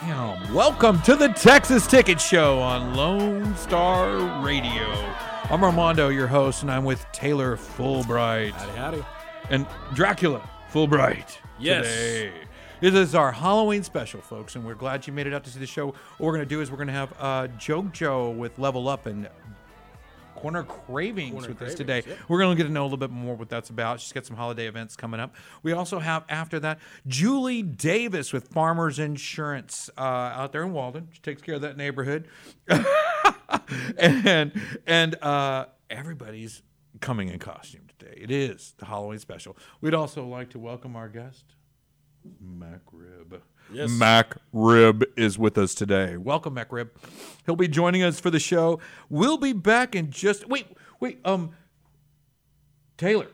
Damn. Welcome to the Texas Ticket Show on Lone Star Radio. I'm Armando, your host, and I'm with Taylor Fulbright Howdy, howdy. and Dracula Fulbright. Yes. Today. This is our Halloween special, folks, and we're glad you made it out to see the show. What we're going to do is we're going to have uh, JoJo with Level Up and Corner Cravings Corner with us today. yep. We're going to get to know a little bit more what that's about. She's got some holiday events coming up. We also have, after that, Julie Davis with Farmers Insurance uh, out there in Walden. She takes care of that neighborhood. and and uh, everybody's coming in costume today. It is the Halloween special. We'd also like to welcome our guest, Mac Rib. Yes. Mac Rib is with us today. Welcome, McRib. He'll be joining us for the show. We'll be back in just wait, wait. Um, Taylor,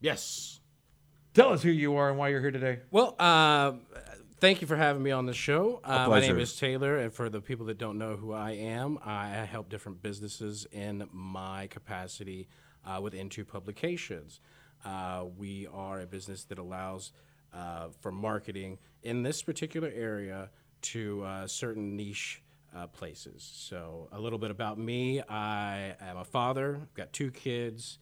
Yes. tell us who you are and why you're here today. Well, uh, thank you for having me on the show. Uh, my name is Taylor, and for the people that don't know who I am, I help different businesses in my capacity uh, with Into Publications. Uh, we are a business that allows uh, for marketing in this particular area to uh, certain niche uh, places. So, a little bit about me I am a father, I've got two kids.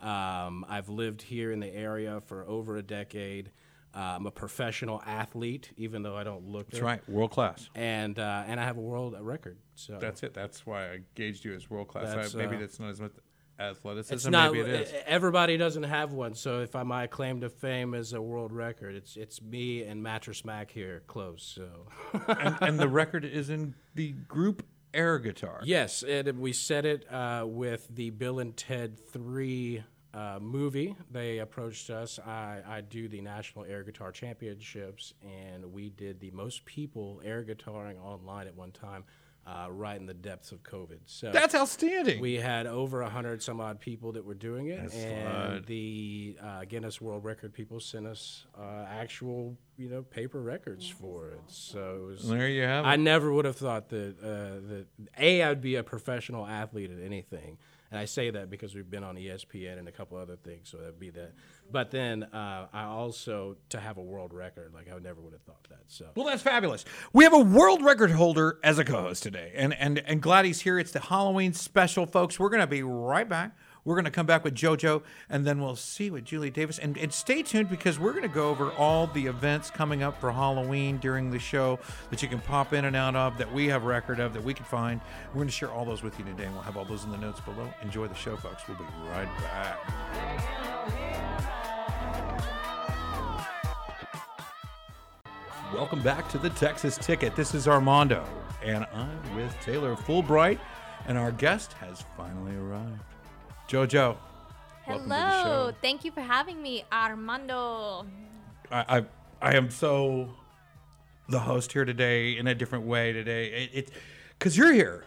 Um, I've lived here in the area for over a decade. Uh, I'm a professional athlete, even though I don't look That's it. right, world class. And uh, and I have a world record. So That's it. That's why I gauged you as world class. Maybe uh, that's not as much athleticism. it's not. maybe it is. Everybody doesn't have one. So if I my claim to fame is a world record, it's it's me and Mattress Mac here close. So and, and the record is in the group air guitar. yes, and we set it uh, with the Bill and Ted Three. Uh, movie. They approached us. I, I do the National Air Guitar Championships, and we did the most people air guitaring online at one time, uh, right in the depths of COVID. So That's outstanding. We had over a hundred some odd people that were doing it, That's and slut. the uh, Guinness World Record people sent us uh, actual, you know, paper records for it. So it was. there you have it. I never would have thought that uh, that a I'd be a professional athlete at anything, and I say that because we've been on ESPN and a couple other things, so that'd be that. But then uh, I also to have a world record, like I never would have thought that. So Well, that's fabulous. We have a world record holder as a co-host today, and and and glad he's here. It's the Halloween special, folks. We're gonna be right back. We're gonna come back with JoJo, and then we'll see with Julie Davis. And, and stay tuned because we're gonna go over all the events coming up for Halloween during the show that you can pop in and out of, that we have record of, that we can find. We're gonna share all those with you today, and we'll have all those in the notes below. Enjoy the show, folks. We'll be right back. Welcome back to the Texas Ticket. This is Armando, and I'm with Taylor Fulbright, and our guest has finally arrived. JoJo. welcome to the Hello. Thank you for having me, Armando. I, I I am so the host here today in a different way today. It, it cause you're here,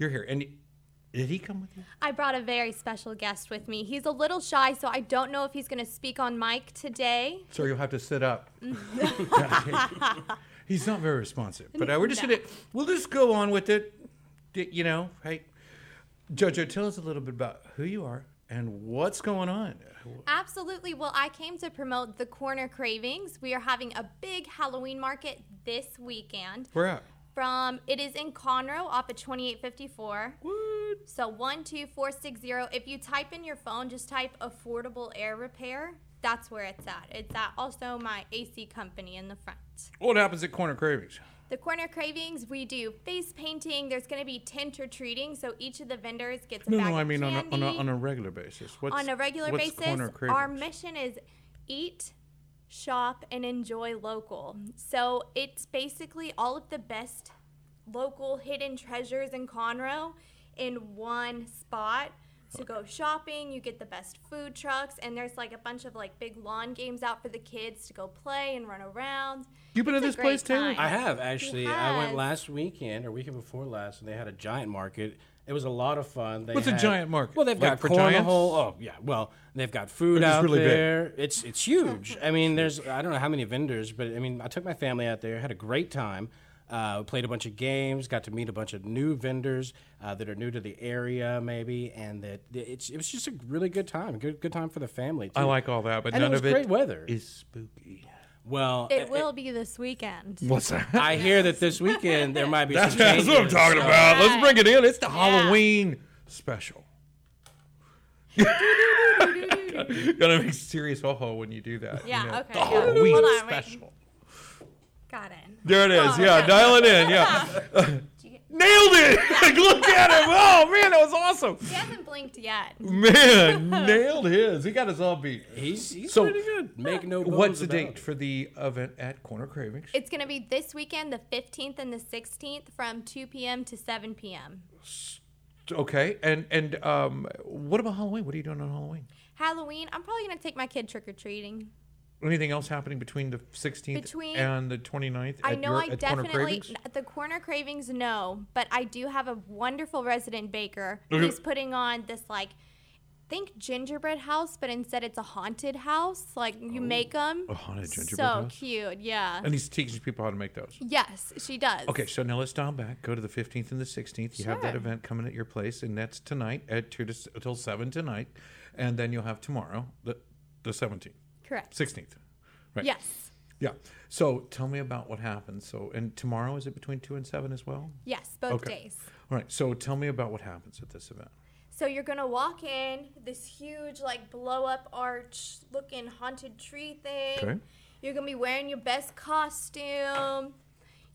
you're here, and did he come with you? I brought a very special guest with me. He's a little shy, so I don't know if he's going to speak on mic today. So you'll have to sit up. He's not very responsive, but uh, we're just No. gonna we'll just go on with it. You know, hey, Jojo, tell us a little bit about who you are and what's going on. Absolutely. Well, I came to promote the Corner Cravings. We are having a big Halloween market this weekend. Where at? From it is in Conroe off at 2854. What? So 12460. If you type in your phone, just type affordable air repair. That's where it's at. It's at also my AC company in the front. What happens at Corner Cravings? The Corner Cravings, we do face painting. There's going to be tint or treating, so each of the vendors gets a No, bag no, I mean on a, on a on a regular basis. What's, on a regular what's basis, our mission is eat, shop, and enjoy local. So it's basically all of the best local hidden treasures in Conroe in one spot. To go shopping, you get the best food trucks, and there's like a bunch of like big lawn games out for the kids to go play and run around. You've been to It's a this place, great Taylor? I have actually. I went last weekend or weekend before last, and they had a giant market It was a lot of fun. They What's a giant market? Well, they've Like got cornhole. Oh yeah. Well, they've got food just out really big? there. It's it's huge. I mean, there's I don't know how many vendors, but I mean, I took my family out there, had a great time. Uh, played a bunch of games, got to meet a bunch of new vendors uh, that are new to the area, maybe, and that it's it was just a really good time. Good good time for the family. Too. I like all that, but And it none was of it great weather. is spooky. Well, It will be this weekend. What's that? I hear that this weekend there might be That's, some that's what I'm talking so- about. Let's bring it in. It's the Yeah. Halloween special. Gonna make serious ho ho when you do that. Yeah, you know. okay, The. Halloween Hold on, wait. special. Got it. There it is. Oh, yeah, yeah. dial it in. Yeah. Nailed it. like, Look at him. Oh, man, that was awesome. He hasn't blinked yet. Man, nailed his. He got us all beat. He's, he's So- pretty good. Make no bones What's the about date for the event at Corner Cravings? It's going to be this weekend, the 15th and the 16th, from 2 p.m. to 7 p.m. Okay, and and um, what about Halloween? What are you doing on Halloween? Halloween, I'm probably going to take my kid trick or treating. Anything else happening between the 16th Between- and the 29th? I at know your- I at Corner definitely Cravings? at the corner cravings no, but I do have a wonderful resident baker Okay. who's putting on this like think gingerbread house, but instead it's a haunted house. Like you oh, make them. a haunted gingerbread house. so house? cute, yeah. And he's teaching people how to make those. yes, she does. Okay, so now let's dial back. Go to the 15th and the 16th. You have that Sure. event coming at your place, and that's tonight at 2 to s- until 7 tonight. And then you'll have tomorrow, the, the 17th, Correct. 16th. Right. Yes. Yeah. So tell me about what happens. So, and tomorrow, is it between 2 and 7 as well? Yes, both Okay. days. All right. So tell me about what happens at this event. So you're gonna walk in this huge like blow up arch looking haunted tree thing. Okay. You're gonna be wearing your best costume.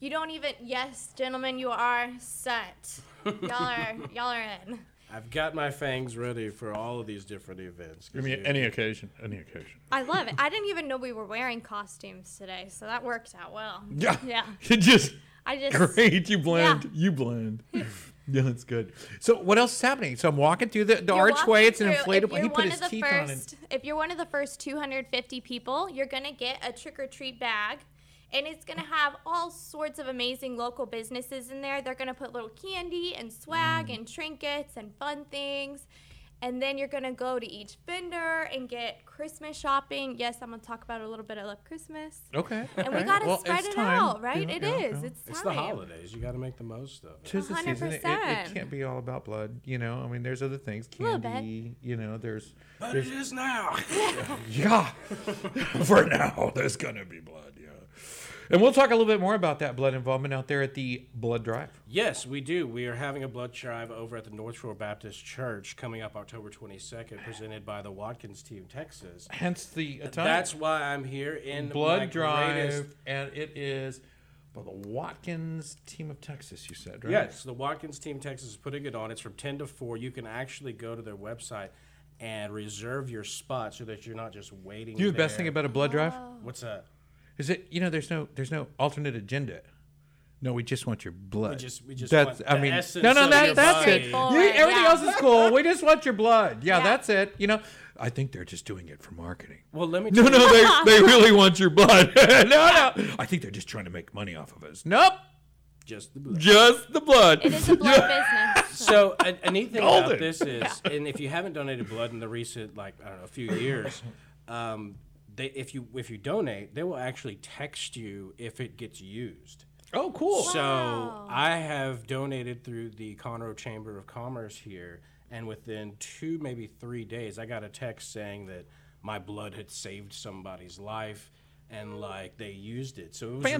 You don't even yes, gentlemen, you are set. y'all are y'all are in. I've got my fangs ready for all of these different events. I mean, any occasion. Any occasion. I love it. I didn't even know we were wearing costumes today, so that worked out well. Yeah. Yeah. You just I just great. You blend. Yeah. You blend. yeah, that's good. So what else is happening? So I'm walking through the, the You're archway. walking It's an through- if inflatable. you're He put one his of the teeth on it. first, If you're one of the first 250 people, you're gonna get a trick or treat bag, and it's gonna have all sorts of amazing local businesses in there. They're gonna put little candy and swag Mm. and trinkets and fun things. And then you're gonna go to each vendor and get Christmas shopping. Yes, I'm gonna talk about a little bit of love Christmas. Okay. And we gotta Well, spread it time. out, right? Yeah, It yeah, is. yeah. It's time. It's the holidays. You got to make the most of it. Tis the season. It, it, it can't be all about blood, you know. I mean, there's other things, little bit. candy. You know, there's, But there's it is now. yeah. For now, there's gonna be blood. Yeah. And we'll talk a little bit more about that blood involvement out there at the blood drive. yes, we do. We are having a blood drive over at the North Shore Baptist Church coming up October 22nd, presented by the Watkins Team, Texas. Hence the attire. That's why I'm here in my blood drive, greatest- and it is by the Watkins team of Texas. You said right? Yes, the Watkins Team Texas is putting it on. It's from 10 to 4. You can actually go to their website and reserve your spot so that you're not just waiting. You know the best thing about a blood drive oh. What's that? Is it you know there's no there's no alternate agenda. No, we just want your blood. We just- we just that's want I the mean essence no no that, that's body. it. You- everything yeah. else is cool. We just want your blood. Yeah, Yeah. that's it. You know, I think they're just doing it for marketing. Well, let me No, tell no, you. they, they really want your blood. no, no. I think they're just trying to make money off of us. Nope, Just the blood. just the blood. It is a blood business. So a, a neat thing Golden. about this is, and if you haven't donated blood in the recent, like I don't know, a few years, um, they if you if you donate, they will actually text you if it gets used. Oh, cool. So I have donated through the Conroe Chamber of Commerce here, and within two, maybe three days, I got a text saying that my blood had saved somebody's life. And like they used it, so it was really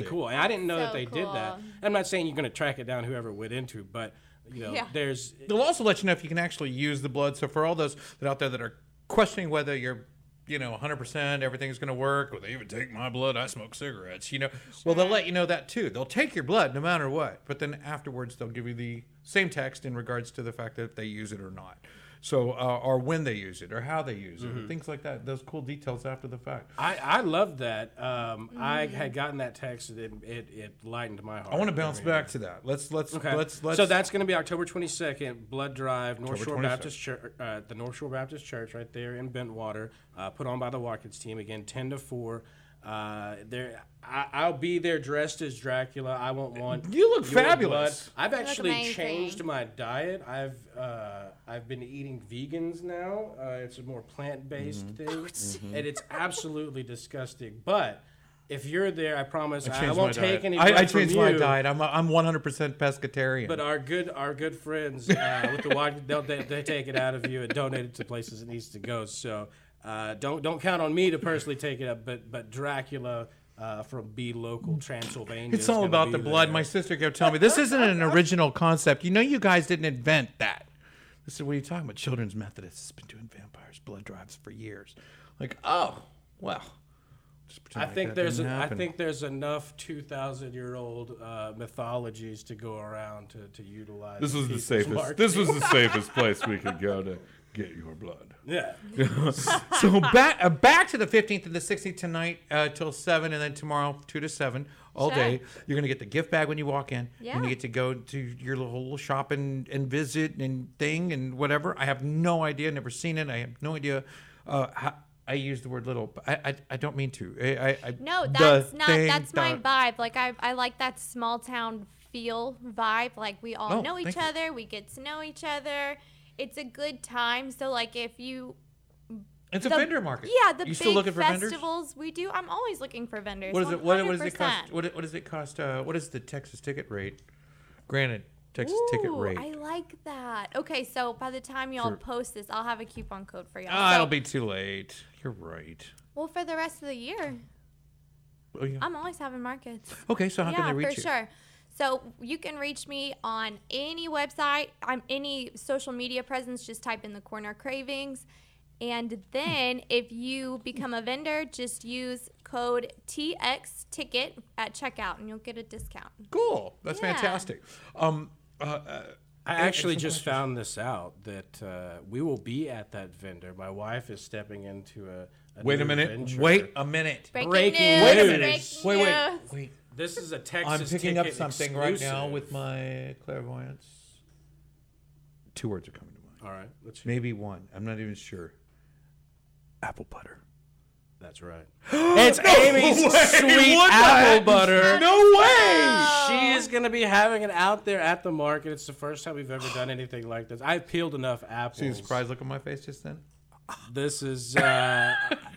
Fantastic. cool. And I didn't know that So they did that. I'm not saying you're going to track it down, whoever went into, but you know, Yeah. there's They'll also let you know if you can actually use the blood. So for all those that out there that are questioning whether you're, you know, 100% everything's going to work, or they even take my blood, I smoke cigarettes, you know. Well, they'll let you know that too. They'll take your blood no matter what, but then afterwards they'll give you the same text in regards to the fact that they use it or not. So, uh, or when they use it, or how they use it, things like that. Those cool details after the fact. I, I love that. Um, I had gotten that text and it, it, it lightened my heart. I want to bounce I mean, back to that. Let's let's Okay. let's let's. so that's going to be October 22nd, Blood Drive, North October Shore 22nd. Baptist Church, uh, the North Shore Baptist Church right there in Bentwater, uh, put on by the Watkins team again, 10 to 4. Uh, there, I, I'll be there dressed as Dracula. I won't want. You look fabulous. blood. I've look actually changed my diet. I've uh, I've been eating vegans now. Uh, it's a more plant based Mm-hmm. thing, and it's absolutely disgusting. But if you're there, I promise I, changed won't take diet. any. I, I blood from changed my you. diet. I'm I'm 100% pescatarian. But our good our good friends uh, with the wine, they'll they, they take it out of you and donate it to places it needs to go. So uh, don't don't count on me to personally take it up. But but Dracula uh, from BeLocal Transylvania. It's all about the blood. there. My sister kept telling me this isn't an original concept. You know, you guys didn't invent that. This is what are you talking about? Children's Methodists has been doing vampires blood drives for years. Like, oh, well. Just I like think there's didn't a, I think there's enough two thousand year old uh, mythologies to go around to, to utilize. This was the safest. market. This was the safest place we could go to get your blood. yeah. so back uh, back to the 15th and the 16th tonight uh, till 7 and then tomorrow 2 to 7 all Sure. day you're going to get the gift bag when you walk in Yeah. and you get to go to your little shop and, and visit and thing and whatever i have no idea never seen it i have no idea uh, how, i use the word little but I, I, I don't mean to i, I, I No, that's not. thing That's my dot- vibe. Like I, I like that small town feel vibe. Like we all Oh, know each thank you. other. We get to know each other. It's a good time. So like if you. it's a vendor market Yeah, the you big still for vendors festivals we do. I'm always looking for vendors. what is it what, what does it cost what, what does it cost uh, what is the texas ticket rate granted texas ticket rate I like that. Okay, so by the time y'all For- post this, I'll have a coupon code for y'all. Ah, So- it'll be too late. You're right. well for the rest of the year. Oh, yeah. I'm always having markets. okay, so how yeah, can they reach for you? sure. So you can reach me on any website, I'm any social media presence. Just type in the corner cravings, and then if you become a vendor, just use code TX ticket at checkout, and you'll get a discount. Cool. That's Yeah. fantastic. Um, uh, uh, I and- and actually just found this out that uh, we will be at that vendor. My wife is stepping into a. a Wait a minute. venture. Wait a minute. Breaking, Breaking news! Wait a minute. breaking Wait, wait, wait. This is a Texas. I'm picking up ticket something right now with my clairvoyance. Two words are coming to mind. All right, let's. Maybe one. I'm not even sure. Apple butter. That's right. it's Amy's sweet What apple heck? butter. No way! She is going to be having it out there at the market. It's the first time we've ever done anything like this. I've peeled enough apples. See the surprised look on my face just then? This is. Uh,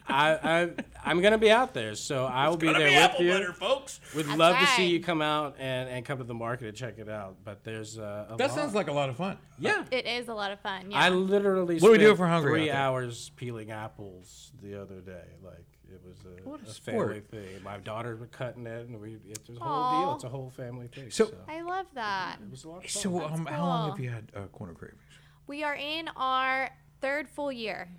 I, I I'm going to be out there, so I will be there with you. folks. We'd That's love to see right. you come out and, and come to the market and check it out. But there's uh, a That lot. sounds like a lot of fun. yeah. It is a lot of fun. Yeah. I literally What do we do spent if hungry three hours peeling apples the other day. Like it was a, What a a family thing. My daughter was cutting it, and we it's a whole deal. It's a whole family thing. So- So, I love that. it was a lot of fun. So, um, how long have you had uh, corner cravings? We are in our third full year.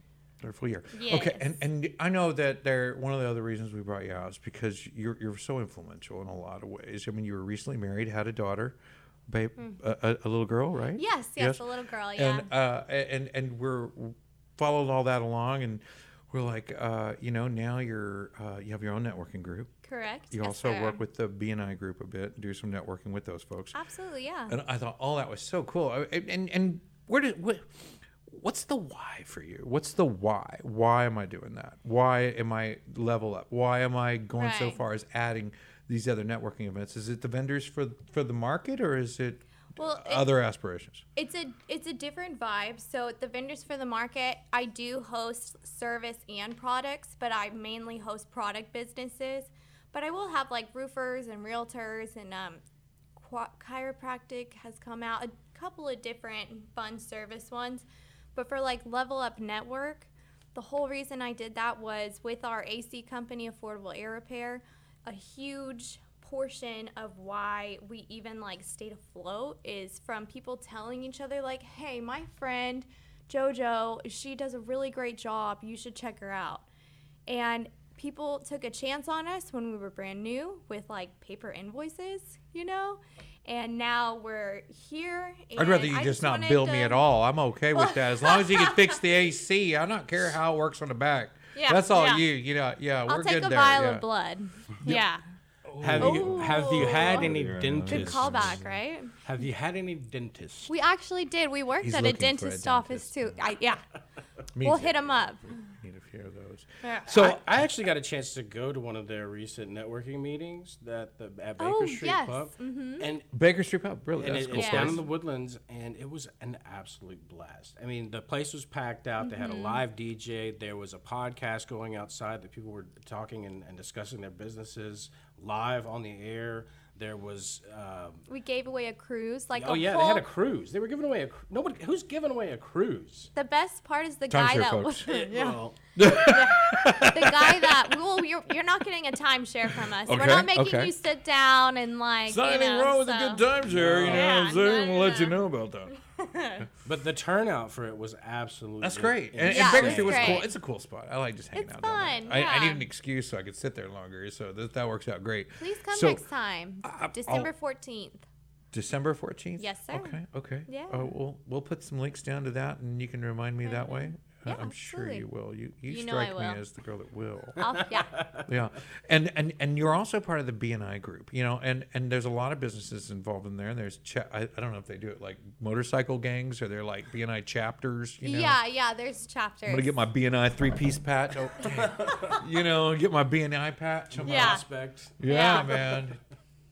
Third full year. Okay, and, and I know that there one of the other reasons we brought you out is because you're you're so influential in a lot of ways. I mean, you were recently married, had a daughter, babe, a, a, a little girl, right? Hmm. Yes, yes, a little girl. Yeah. And uh, and and we're followed all that along, and we're like, uh, you know, now you're uh, you have your own networking group. Correct. You yes, also sir. work with the BNI group a bit, do some networking with those folks. Absolutely, yeah. And I thought all that was so cool. I- And and, and where did what, what's the why for you? What's the why? Why am I doing that? Why am I level up? Why am I going so far as adding these other networking events? Is it the vendors for for the market or is it Well, other aspirations? It's a it's a different vibe. So the vendors for the market, I do host service and products, but I mainly host product businesses. But I will have like roofers and realtors and um, chiropractic has come out a couple of different fun service ones. But for like Level Up Network, the whole reason I did that was with our AC company, Affordable Air Repair, a huge portion of why we even like stayed afloat is from people telling each other like, "Hey, my friend JoJo, she does a really great job. You should check her out." And people took a chance on us when we were brand new with like paper invoices, you know? And now we're here. I'd rather you I just not wanted bill me at all. I'm okay with that as long as you can fix the AC. I don't care how it works on the back. Yeah, That's all yeah. you. You know, yeah, I'll we're take good a there. vial yeah. of blood. Yeah. Have you have you had any Good dentists? Good callback, right? Have you had any dentists? We actually did. We worked He's at a looking for a dentist office too. I, yeah. We'll too. hit them up. Need a few of those. goes. Yeah. So I, I actually got a chance to go to one of their recent networking meetings that the at oh, Baker Oh, Street yes. Pub, mm-hmm. and Baker Street Pub, really, and that's it, cool. it's Yeah. down in the woodlands, and it was an absolute blast. I mean, the place was packed out. They had a mm-hmm. live DJ. There was a podcast going outside that people were talking and, and discussing their businesses live on the air. There was, um, We gave away a cruise. Like oh a yeah, whole, they had a cruise. They were giving away a cru- nobody. Who's giving away a cruise? The best part is the guy Timeshare that folks. Well, the guy that well, you're you're not getting a timeshare from us. We're Okay, not making okay. you sit down and like. It's not you anything know, wrong with so. a good timeshare, you know Yeah, what I'm saying? no, We'll let you no. know about that. but the turnout for it was absolutely. That's great. And, and Yeah, Baker it's Street was cool. great. It's a cool spot. I like just hanging It's out down fun, there. I, I need an excuse so I could sit there longer. So that, that works out great. Please come So, next time, I- December fourteenth. December 14th? Yes, sir. Okay, okay. Yeah. Oh, we'll, we'll put some links down to that and you can remind me that mm-hmm. way. Yeah, I'm sure absolutely. you will. You, you, You strike me will. as the girl that will. I'll, yeah, yeah and and and you're also part of the bni group you know and and there's a lot of businesses involved in there and there's cha- I, I don't know if they do it like motorcycle gangs or they're like bni chapters you know yeah, yeah. There's chapters. i'm gonna get my bni three-piece patch oh, you know get my bni patch on my- Yeah. Prospect. yeah, Yeah. man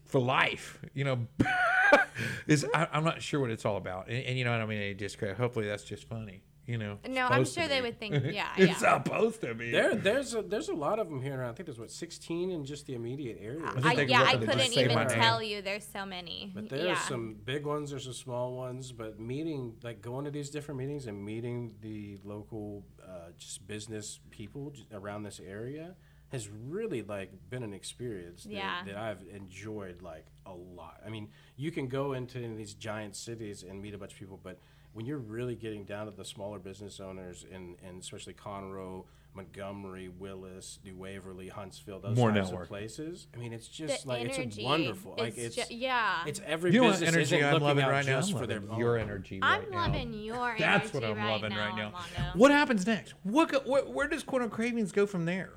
for life you know is I, i'm not sure what it's all about and, and you know what i mean any discredit hopefully that's just funny you know No, I'm sure they would think. Yeah, it's yeah. supposed to be There, there's a, there's a lot of them here. I think there's what 16 in just the immediate area. think I, they yeah, look I at it and couldn't even tell you. There's so many. But there's yeah. some big ones, there's some small ones. But meeting, like going to these different meetings and meeting the local, uh, just business people around this area has really like been an experience that, Yeah. that I've enjoyed like a lot. I mean, you can go into these giant cities and meet a bunch of people, but when you're really getting down to the smaller business owners and, and especially Conroe, Montgomery, Willis, New Waverly, Huntsville, those More types network. of places. I mean, it's The just like it's wonderful. Like it's it's ju- yeah. it's every you know business energy isn't I'm looking loving out right now? just I'm for their your own. energy right I'm now. loving your energy. That's what I'm right loving now, right now. Armando. What happens next? What, go- where, where does Corner Cravings go from there?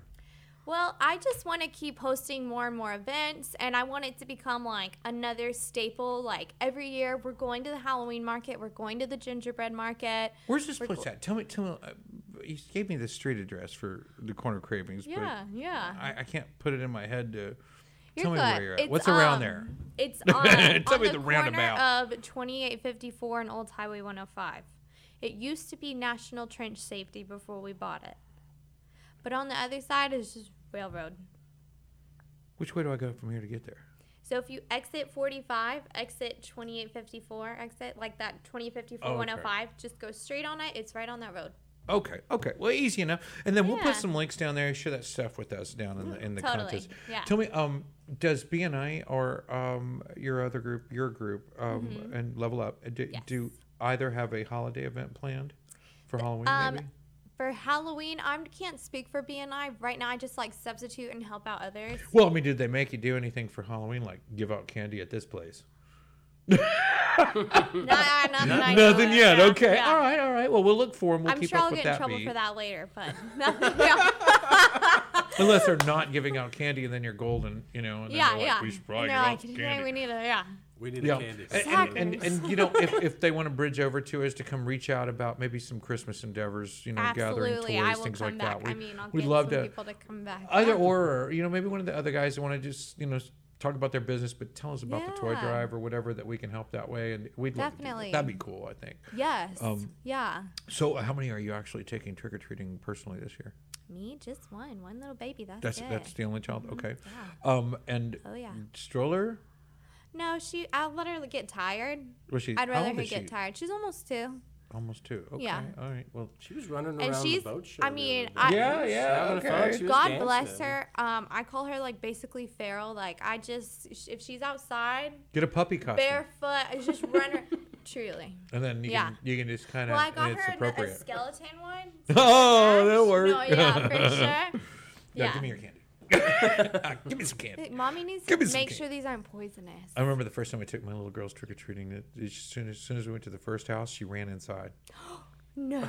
Well, I just want to keep hosting more and more events, and I want it to become like another staple. Like every year, we're going to the Halloween market, we're going to the gingerbread market. Where's this We're place go- at? Tell me, tell me. Uh, you gave me the street address for the Corner Cravings, Yeah, but yeah. I, I can't put it in my head to. You're tell me where you're at. It's, What's around um, there? It's on, Tell on me the, the corner roundabout. of 2854 and Old Highway 105. It used to be National Trench Safety before we bought it, but on the other side is just railroad. Which way do I go from here to get there? So if you exit 45, exit 2854, exit like that 2854 Oh, okay. 105, just go straight on it. It's right on that road. Okay, okay. Well, easy enough. And then we'll put some links down there. Share that stuff with us down in the in the Totally, contest. yeah. Tell me, um, does BNI or um your other group, your group, um, Mm-hmm. and Level Up, uh, do, do either have a holiday event planned for Halloween? Um, maybe. For Halloween, I can't speak for BNI right now. I just like substitute and help out others. Well, I mean, did they make you do anything for Halloween, like give out candy at this place? no, nothing, Nothing yet. yeah, okay. yeah. All right. All right. Well, we'll look for them. We'll I'm keep sure I'll get in trouble beat. for that later, but nothing. Unless they're not giving out candy, and then you're golden, you know. And then yeah. like, yeah. we should probably No, give out can- some yeah, candy. we need a yeah. We need Yeah, the candy. and, and, and, and, you know, if, if they want to bridge over to us to come reach out about maybe some Christmas endeavors, you know, gathering toys, I will things come like back. that. I mean, I'll we'd get love some to people to come back. either or, or, you know, maybe one of the other guys that want to just, you know, talk about their business, but tell us about the toy drive or whatever that we can help that way, and we'd love to that. Definitely. That'd be cool, I think. Yes. Um, yeah. So, uh, how many are you actually taking trick or treating personally this year? Me, just one. One little baby. That's, That's it. that's the only child. Okay. Yeah. Um, and Oh, yeah. stroller. No, she. I'll let her get tired. Was she? I'd rather her get she? tired. She's almost two. Almost two. Okay. Yeah. All right. Well, She was running around And around she's- the boat show. I mean. I- Yeah, yeah, okay. She was God bless her. Um, I call her like basically feral. Like I just, if she's outside get a puppy costume. barefoot, I just run her. Truly. And then you Yeah. can you can just kind of Well, I got it's her a, a appropriate. skeleton one. oh, that'll work. No, yeah, for sure. Yeah, Yeah. give me your candy. Give me some candy. Mommy needs Give to me some make cake. sure these aren't poisonous. I remember the first time I took my little girls trick or treating. As soon as, soon as we went to the first house, she ran inside. No.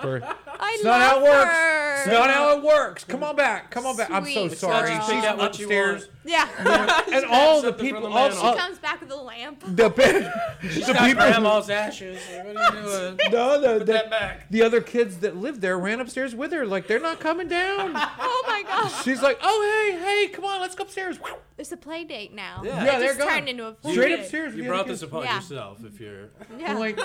For- I It's love not how it works. her. That's not how it works. Come on back. Come on back. I'm so Sweet sorry. girl. She's Pick out what you upstairs. want. Yeah. And all the something people, from the all, all- She comes back with a lamp. the, the Got people, grandma's ashes. What are you doing? no, the, that the, back. the other kids that lived there ran upstairs with her. Like they're not coming down. Oh my gosh. She's like, oh hey, hey, come on, let's go upstairs. It's a play date now. Yeah. Yeah, It they're just gone. turned into a play Straight date. upstairs. with You the brought this kids. upon Yeah. yourself if you're. Yeah. I'm like,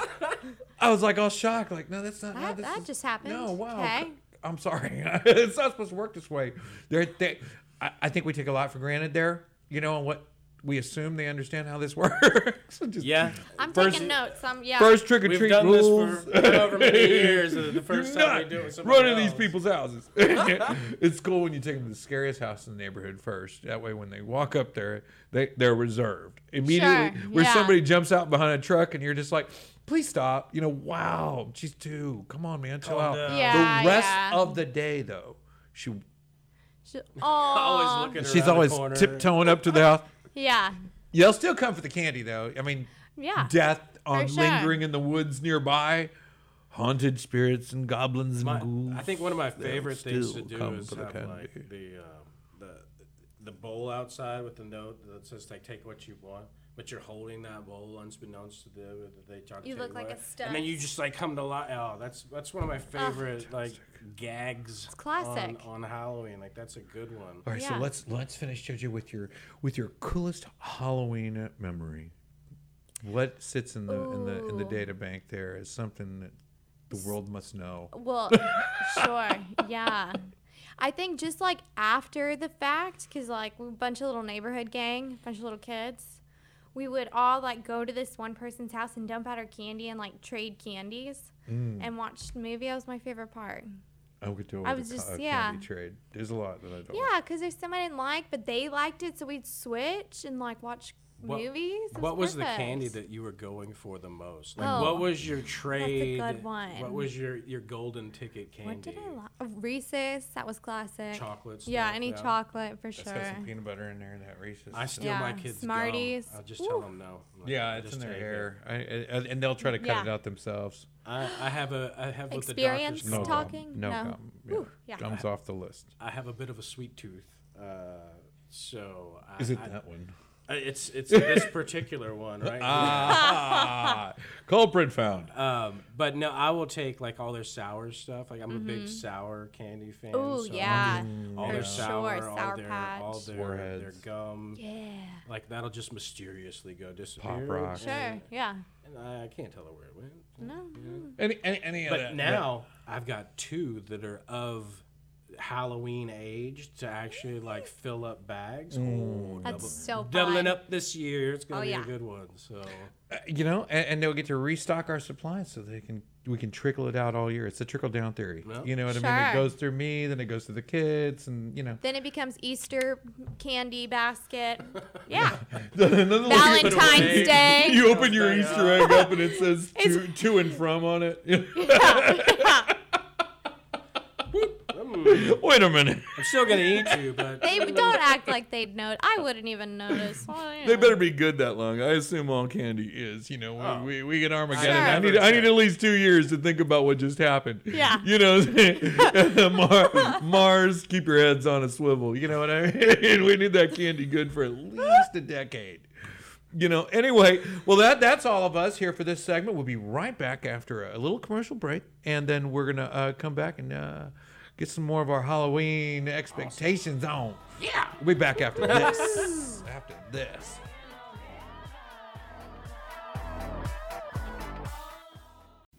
I was like all shocked. Like, no, that's not. no, That- this that is- just happened. No, wow. Okay. I'm sorry. it's not supposed to work this way. They're, they, I, I think we take a lot for granted there. You know, and what we assume they understand how this works. Just Yeah. I'm First- taking notes. I'm yeah. First trick or We've treat done rules. this for however many years. The first time not we do it with somebody run into these people's houses. it's cool when you take them to the scariest house in the neighborhood first. That way, when they walk up there, they they're reserved immediately. Sure, Where yeah. somebody jumps out behind a truck and you're just like, please stop. You know, wow, she's two. Come on, man, chill out. down. Yeah, the rest yeah. of the day, though, she She- Always looking she's around always the corner. tiptoeing up to the house. Yeah. Yeah, they'll still come for the candy though. I mean, Yeah. death on sure. lingering in the woods nearby, haunted spirits and goblins and My- ghouls. I think one of my they'll favorite things to still do come is for the have candy. like the um, the the bowl outside with the note that says like take what you want, but you're holding that bowl unbeknownst to them. that They try to You take look like away. a stud. And then you just like come to life. Oh, that's that's one of my favorite like gags. It's classic. on, on Halloween. Like that's a good one. All right, so let's let's finish JoJo with your with your coolest Halloween memory. What sits in the in the in the data bank there is something that the world must know. Well, sure. Yeah. I think just like after the fact, because like a bunch of little neighborhood gang, bunch of little kids, we would all like go to this one person's house and dump out our candy and like trade candies Mm. and watch the movie. That was my favorite part. I would do I was just- co- a yeah. trade. There's a lot that I don't. Yeah, because there's some I didn't like, but they liked it, so we'd switch and like watch What- movies. It What was the candy that you were going for the most? Like, Oh, what was your trade? good one. What was your, your golden ticket candy? What did I like? Reese's. That was classic. Chocolate Yeah, any yeah. chocolate for It's sure. got some peanut butter in there that Reese's. I steal Yeah, my kids' Smarties. Gum. I just tell them no. Like, yeah, it's in their hair, I, I, and they'll try to cut Yeah. it out themselves. I, I have a I have what Experience the doctors No talking? gum. No, No. gum. Yeah. Ooh, yeah. Gum's off the list. I have a bit of a sweet tooth, uh, so I, Is it I- that one? Uh, It's it's this particular one, right? Ah, culprit found. Um, but no, I will take like all their sour stuff. Like I'm a big sour candy fan. Ooh, so Mm-hmm. yeah. all For their sure, sour, all Sour their Patch. all their, their gum. Yeah. Like that'll just mysteriously go disappear. Pop Rock. Sure. And, Yeah. and I can't tell where it went. No. Any, any, any of But that- now I've got two that are of Halloween age to actually like fill up bags. Oh, That's double- so doubling fun. up this year. It's gonna Oh, be yeah. a good one. So Uh, you know, and, and they'll get to restock our supplies so they can we can trickle it out all year. It's a trickle down theory. Yep. You know what I mean? It goes through me, then it goes to the kids, and you know. Then it becomes Easter candy basket. Yeah. Another look at- Valentine's Day. You open your Easter egg up and it says to, to and from on it. Wait a minute. I'm still gonna eat you, but They don't act like they'd know. I wouldn't even notice. Well, yeah. They better be good that long. I assume all candy is. You know, we, Oh. we, we get Armageddon. Sure. I need I need at least two years to think about what just happened. Yeah. You know, Mar- Mars, keep your heads on a swivel. You know what I mean? we need that candy good for at least a decade. You know. Anyway, well that that's all of us here for this segment. We'll be right back after a little commercial break, and then we're gonna uh, come back and uh, get some more of our Halloween expectations on. Yeah. We'll be back after this. after this.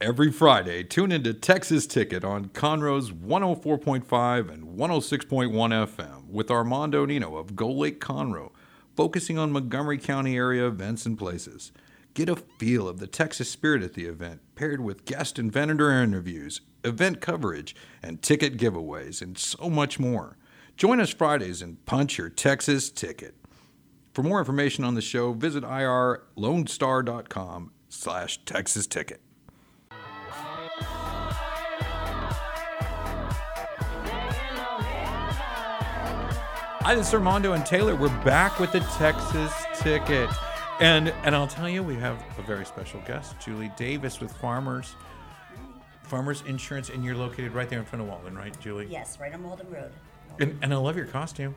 Every Friday, tune into Texas Ticket on Conroe's 104.5 and 106.1 FM with Armando Nino of Go Lake Conroe, focusing on Montgomery County area events and places. Get a feel of the Texas spirit at the event, paired with guest and vendor interviews, event coverage, and ticket giveaways, and so much more. Join us Fridays and punch your Texas ticket. For more information on the show, visit irlonestar.com slash Texas Ticket. Hi, this is Armando and Taylor. We're back with the Texas Ticket. And and I'll tell you, we have a very special guest, Julie Davis with Farmers. Farmers Insurance, and you're located right there in front of Walden, right, Julie? Yes, right on Walden Road. And, and I love your costume.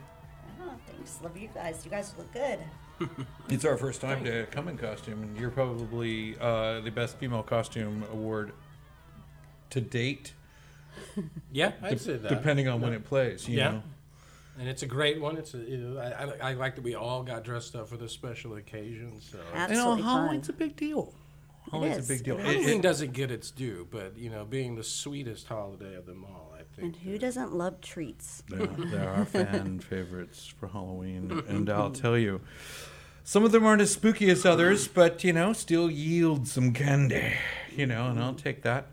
Oh, thanks. Love you guys. You guys look good. It's our first time to come in costume, and you're probably uh, the best female costume award to date, Yeah, I'd say that. depending on when it plays. You Yeah. know? And it's a great one. It's a, you know, I, I, I like that we all got dressed up for this special occasion. So You know, Absolutely fun. Halloween's a big deal. Halloween's is. a big deal. It It- Halloween doesn't get its due, but you know, being the sweetest holiday of them all, I think. And who doesn't love treats? There, there are fan favorites for Halloween, and I'll tell you, some of them aren't as spooky as others, but you know, still yield some candy. You know, and I'll take that.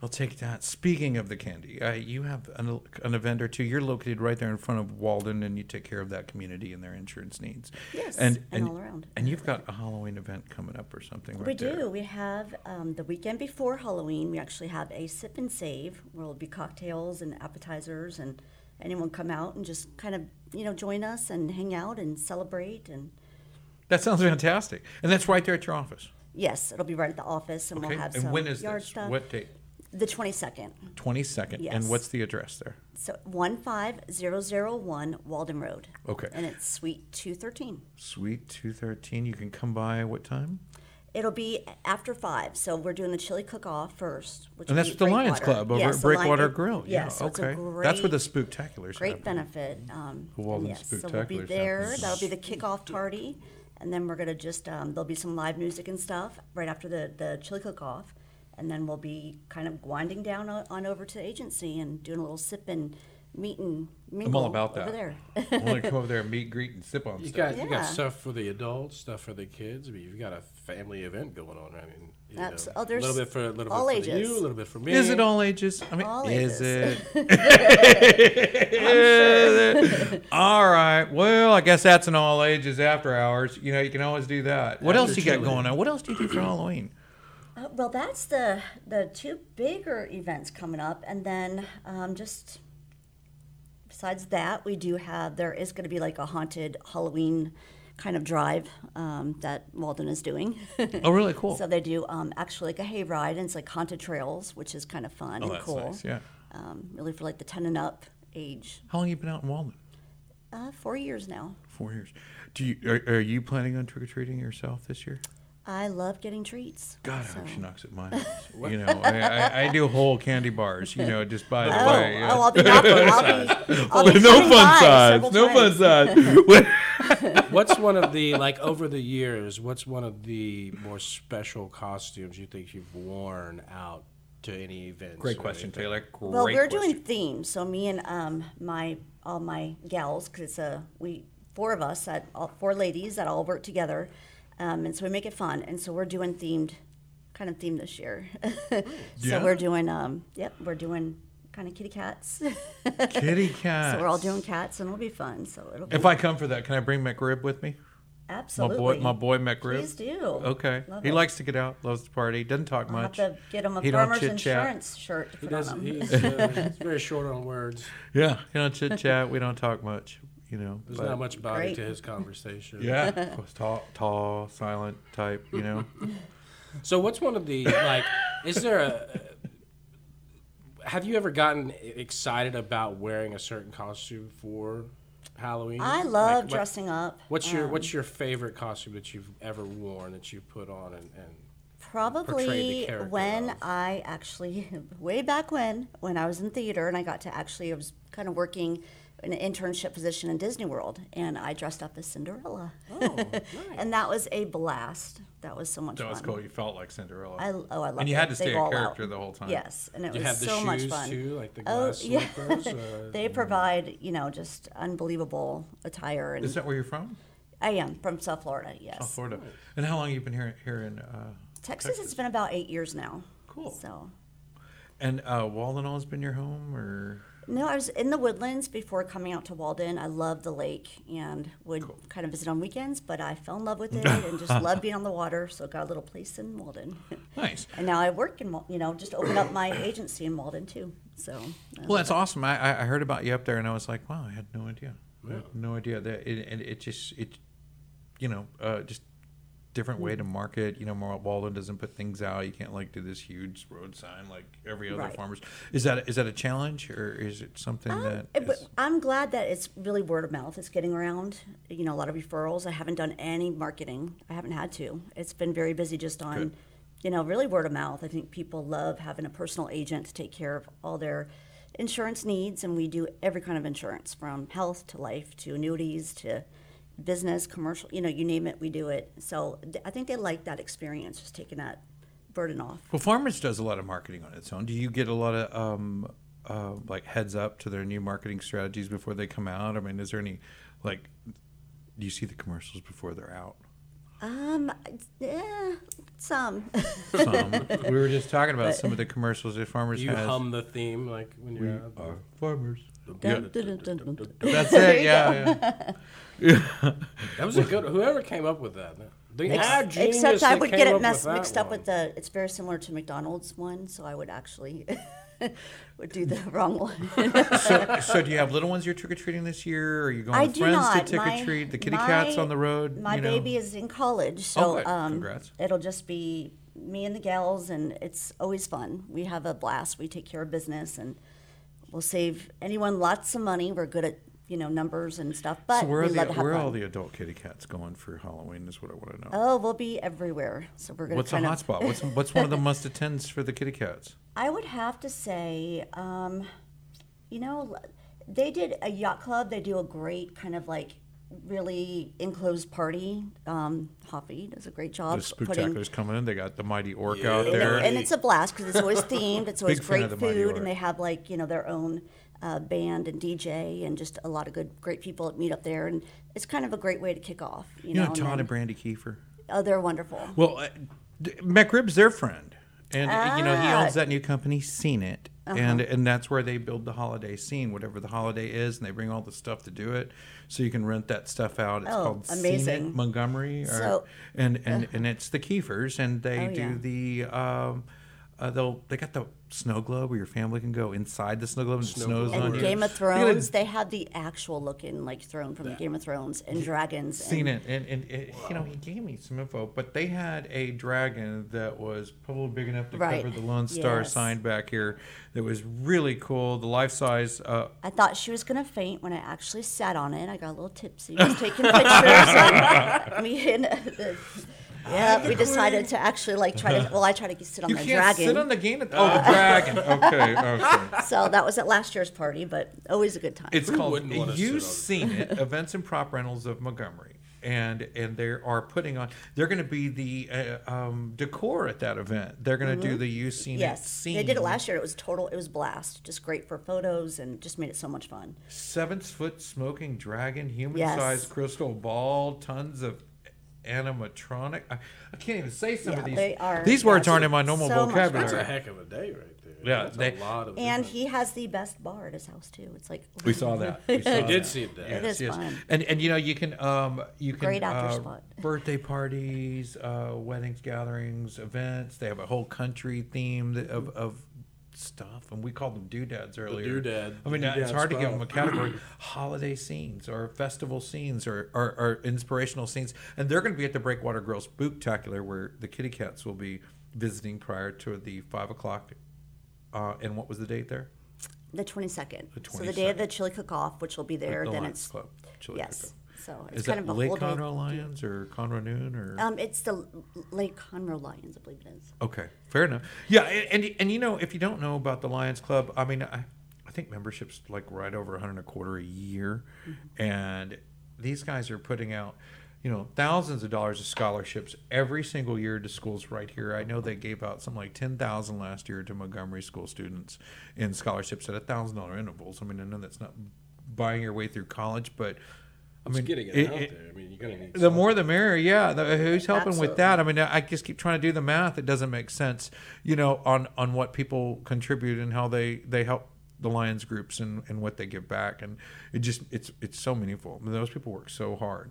I'll take that. Speaking of the candy, uh, you have an, an event or two. You're located right there in front of Walden, and you take care of that community and their insurance needs. Yes, and and all around. And you've got a Halloween event coming up or something, right we there. do. We have um, the weekend before Halloween. We actually have a sip and save where it'll be cocktails and appetizers, and anyone come out and just kind of you know join us and hang out and celebrate. And That sounds fantastic, and that's right there at your office. yes, it'll be right at the office, and Okay. we'll have and some when is yard this? stuff. What date? The twenty second. Twenty second. Yes. And what's the address there? So one five zero zero one Walden Road. Okay. And it's Suite two thirteen. Suite 213. You can come by what time? It'll be after five, so we're doing the chili cook-off first, which And that's with the Lions Club over Yes, at Breakwater Grill. Yes, yeah, so okay. that's where the great- spooktaculars Great happen. benefit. Um, The Walden yes, so we'll be there. happen. That'll be the kickoff party, and then we're gonna just um, there'll be some live music and stuff right after the the chili cook-off, and then we'll be kind of winding down o- on over to the agency and doing a little sip and meet and I'm all about that. over there. I want to come over there and meet, greet, and sip on You stuff. got you Yeah. got stuff for the adults, stuff for the kids. I mean, you've got a family event going on. I mean, you know, oh, a there's little bit for a little all bit for ages. you, a little bit for me. Is it all ages? I mean, All is ages. it? all right. Well, I guess that's an all ages after hours. You know, you can always do that. What else After you got chili. going on? What else do you do for Halloween? Uh, well, that's the the two bigger events coming up, and then um, just besides that, we do have there is going to be like a haunted Halloween kind of drive um, that Walden is doing. Oh, really cool. so they do um, actually like a hayride, and it's like haunted trails, which is kind of fun oh, and that's cool. nice. Yeah. Um, really for like the ten and up age. How long have you been out in Walden? Uh, four years now. Four years. Do you are, are you planning on trick or treating yourself this year? I love getting treats. God, I hope she knocks at my house. you know, I, I, I do whole candy bars. You know, just by the Oh, way. oh, I'll be knocking. I'll be, I'll be no fun by size. several No fun times. size. What's one of the like over the years? What's one of the more special costumes you think you've worn out to any events? Great question, anything? Taylor. Great Well, we're question. doing themes. So me and um, my all my gals, because it's a we four of us that all, four ladies that all work together, um, and so we make it fun. And so we're doing themed, kind of themed this year. so Yeah? we're doing um, yep, we're doing kind of kitty cats. kitty cats. so we're all doing cats, and it'll be fun. So it'll be If I come for that, can I bring McRib with me? absolutely My boy, my boy McRib. Please do. Okay. Love he it. likes to get out, loves to party, doesn't talk I'll have much. to get him a He don't farmer's chit-chat. insurance shirt to He does. him. He's, uh, he's very short on words. Yeah, he don't chit chat. we don't talk much. You know. There's but- not much body Great. to his conversation. Yeah, tall, tall, silent type. You know. So what's one of the like? Is there a? Have you ever gotten excited about wearing a certain costume for Halloween? I Like, love what- dressing up. What's your um, What's your favorite costume that you've ever worn that you put on and, and Probably character when of. I actually, way back when, when I was in theater and I got to actually, I was kind of working in an internship position in Disney World, and I dressed up as Cinderella. Oh, and that was a blast. That was so much That fun. was cool. You felt like Cinderella. I, oh, I love and you it. had to stay go a all character out. the whole time. Yes, and it you was have the so much fun. too, like the Oh, glass yeah. slippers. uh, they provide, you know, just unbelievable attire, and Is that where you're from? I am from South Florida. Yes, South Florida. And how long have you been here here in uh, Texas. It's been about eight years now. Cool. So And uh, Walden has been your home, or No, I was in the woodlands before coming out to Walden. I love the lake and would kind of visit on weekends, but I fell in love with it and just love being on the water. So got a little place in Walden, nice. and now I work in Wal- you know just opened up my agency in Walden too. So I Well, that's it. awesome. I, I I heard about you up there, and I was like, wow, I had no idea. I had no idea that, it, and it just it, you know, uh, just different way to market. You know, Walden doesn't put things out. You can't like do this huge road sign like every other Right. farmers. Is that is that a challenge or is it something that? Uh, but I'm glad that it's really word of mouth. It's getting around. You know, a lot of referrals. I haven't done any marketing. I haven't had to. It's been very busy just on, Good. you know, really word of mouth. I think people love having a personal agent to take care of all their insurance needs, and we do every kind of insurance from health to life to annuities to business, commercial. You know, you name it, we do it. So th- I think they like that experience, just taking that burden off. Well, Farmers does a lot of marketing on its own. Do you get a lot of um, uh, like heads up to their new marketing strategies before they come out? I mean, is there any like? Do you see the commercials before they're out? Um, yeah, some. Some. we were just talking about some of the commercials that Farmers You has. hum the theme like when you're out. Are farmers. Dun, dun, dun, dun, dun. That's it. you Yeah, yeah. That was a good. Whoever came up with that. The Ex- genius Except I would get it mess, that mixed up one. with the. It's very similar to McDonald's one, so I would actually would do the wrong one. so, so do you have little ones you're trick or treating this year? Or are you going I with friends not. to trick or treat? The kitty my- cats on the road. My you know? baby is in college, Oh, so good. um, it'll just be me and the gals, and it's always fun. We have a blast. We take care of business, and we'll save anyone lots of money. We're good at you know numbers and stuff, but So where are the love to have where are all the adult kitty cats going for Halloween? Is what I want to know. Oh, we'll be everywhere. So we're gonna What's a hot spot? What's what's one of the must attends for the kitty cats? I would have to say, um, you know, they did a yacht club. They do a great kind of like really enclosed party. Um, Hoppy does a great job The putting. spooktaculars coming in. They got the mighty orc Yeah. out you know, there. and it's a blast because it's always themed. It's always Big great of the food, and they have like you know their own uh, band and DJ and just a lot of good, great people that meet up there, and it's kind of a great way to kick off. You, you know and Todd then- and Brandy Kiefer. Oh, they're wonderful. Well, uh, McRib's their friend, and uh, you know he Ah. Uh-huh. owns that new company, Seen It, and and that's where they build the holiday scene, whatever the holiday is, and they bring all the stuff to do it, so you can rent that stuff out. It's Oh, called amazing. Montgomery, or, So- and and and it's the Kiefers, and they Oh, do yeah. the. Um, uh, they'll they got the snow globe where your family can go inside the snow globe and it snows And on you. Game of Thrones, they had the actual looking like throne from Game of Thrones and dragons. seen and, it, and, and it, you know, he gave me some info. But they had a dragon that was probably big enough to Right. cover the Lone Star Yes. sign back here. That was really cool. The life size. Uh, I thought she was gonna faint when I actually sat on it. I got a little tipsy, was taking pictures. and me and, uh, yeah, we decided to actually like try to. Well, I try to sit on you the can't dragon. sit on the game. Oh, the dragon. Okay, okay. so that was at last year's party, but always a good time. It's called wouldn't wanna You've it? Seen It Events and Prop Rentals of Montgomery. And and they are putting on. They're going to be the uh, um, decor at that event. They're going to do the You've Seen It Mm-hmm. yes, scene. they did it last year. It was total. It was blast. Just great for photos and just made it so much fun. seven foot smoking dragon, human Yes. sized crystal ball, tons of animatronic. I, I can't even say some Yeah, of these. they are these words aren't in my normal so much fun. That's a heck of a day right there. Yeah, That's they- a lot of. And different- he has the best bar at his house too. It's like We saw that. We saw I did that. see it there. It is fun. And and you know you can um you can Great outdoor uh, spot. birthday parties, uh, weddings, gatherings, events. They have a whole country theme of of stuff, and we called them doodads earlier. The doodad- I mean, the it's doodad hard to give them a category. Holiday scenes or festival scenes or, or, or inspirational scenes, and they're going to be at the Breakwater Grill Spooktacular, where the kitty cats will be visiting prior to the five o'clock. Uh, and what was the date there? the twenty second. The So the day of the chili cook off, which will be there. the then Lions it's Club. Chili yes. So it's Is kind that of a Lake. Conroe Lions or Conroe Noon or? Um, it's the Lake Conroe Lions, I believe it is. Okay, fair enough. Yeah, and, and and you know, if you don't know about the Lions Club, I mean, I, I think membership's like right over a hundred and a quarter a year, and these guys are putting out, you know, thousands of dollars of scholarships every single year to schools right here. I know they gave out something like ten thousand last year to Montgomery school students in scholarships at a thousand dollar intervals. I mean, I know that's not buying your way through college, but I mean, getting it, it- out it- there. I mean, you're gonna need. the more the merrier, yeah. The, uh, who's helping with Absolutely. that? I mean, I just keep trying to do the math. It doesn't make sense, you know, on on what people contribute and how they they help the Lions groups and, and what they give back, and it just it's it's so meaningful. I mean, those people work so hard.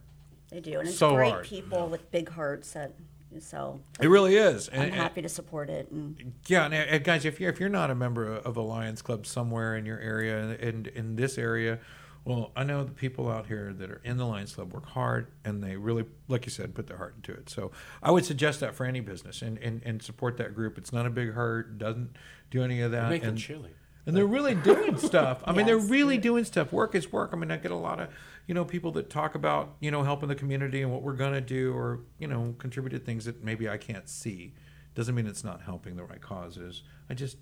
They do, and it's So great hard. people with big hearts. That so It really is. I'm And, happy to support it. And Yeah, and, and guys, if you're if you're not a member of a Lions Club somewhere in your area, and in in this area, Well, I know the people out here that are in the Lions Club work hard and they really, like you said, put their heart into it. So I would suggest that for any business and, and, and support that group. It's not a big hurt, doesn't do any of that. making and, chili. And they're really doing stuff. I mean, they're Yes. really doing stuff. Work is work. I mean, I get a lot of, you know, people that talk about, you know, helping the community and what we're going to do or, you know, contributed things that maybe I can't see. Doesn't mean it's not helping the right causes. I just,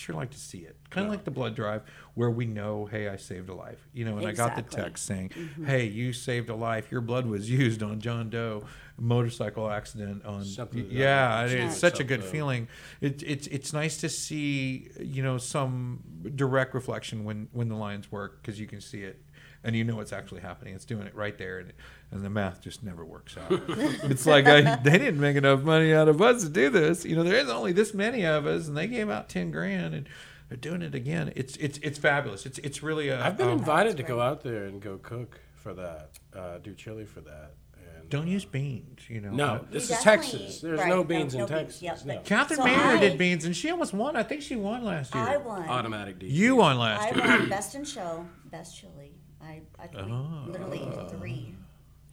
sure like to see it. Kind of like the blood drive where we know, hey, I saved a life. You know, and I got the text saying, hey, you saved a life. Your blood was used on John Doe motorcycle accident on. Something yeah, it's Yeah. such a good feeling. It, it's it's nice to see you know some direct reflection when when the lines work because you can see it and you know what's actually happening. It's doing it right there, and, and the math just never works out. it's like I, they didn't make enough money out of us to do this. You know, there is only this many of us, and they gave out ten grand, and they're doing it again. It's it's it's fabulous. It's it's really a. I've been um, invited to go out there and go cook for that, uh, do chili for that. And, don't uh, use beans. You know. No, Uh, this We is Texas. There's right, no no- beans no in beans, Texas. yep, no. but- Catherine So Mayer I- did beans, and she almost won. I think she won last year. I won. Automatic D. You won last I year. won best in show, best chili. I, I Oh. literally three,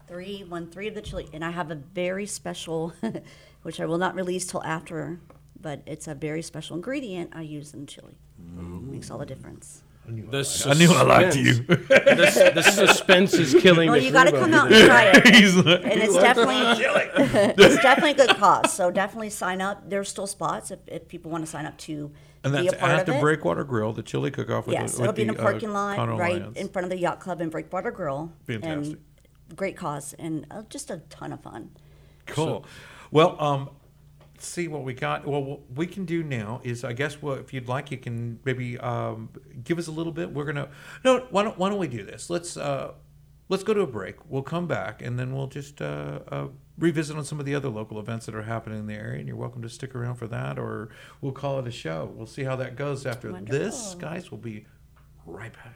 three, won three of the chili, and I have a very special, which I will not release till after, but it's a very special ingredient I use in chili. Makes all the difference. The I knew I liked you. suspense- the, the suspense is killing Oh, the you got to come out and try it. He's like, and it's definitely it's definitely a good cause. So definitely sign up. There's still spots if, if people want to sign up to and that's at the. Breakwater Grill, the chili cook-off. With yes, the, it'll with be in the uh, parking lot Conroe right Lions. in front of the yacht club in Breakwater Grill. Fantastic. And great cause and uh, just a ton of fun. Cool. well, um, see what we got. Well, what we can do now is, I guess, if you'd like, you can maybe um, give us a little bit. We're gonna no. Why don't Why don't we do this? Let's uh, let's go to a break. We'll come back and then we'll just uh, uh, revisit on some of the other local events that are happening in the area. And you're welcome to stick around for that, or we'll call it a show. We'll see how that goes after this. Guys, we'll be right back.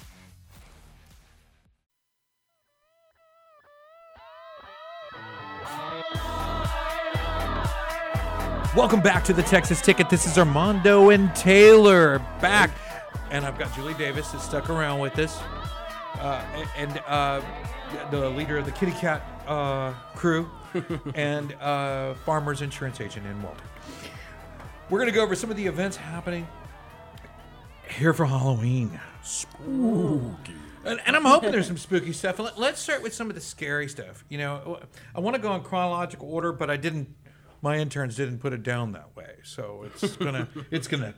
Welcome back to the Texas Ticket. This is Armando and Taylor back, and I've got Julie Davis that stuck around with us, uh, and uh, the leader of the Kitty Cat uh, crew, and uh, Farmers Insurance Agent in Walden. We're gonna go over some of the events happening here for Halloween. Spooky. And, and I'm hoping there's some spooky stuff. Let, let's start with some of the scary stuff. You know, I want to go in chronological order, but I didn't. My interns didn't put it down that way, so it's gonna it's gonna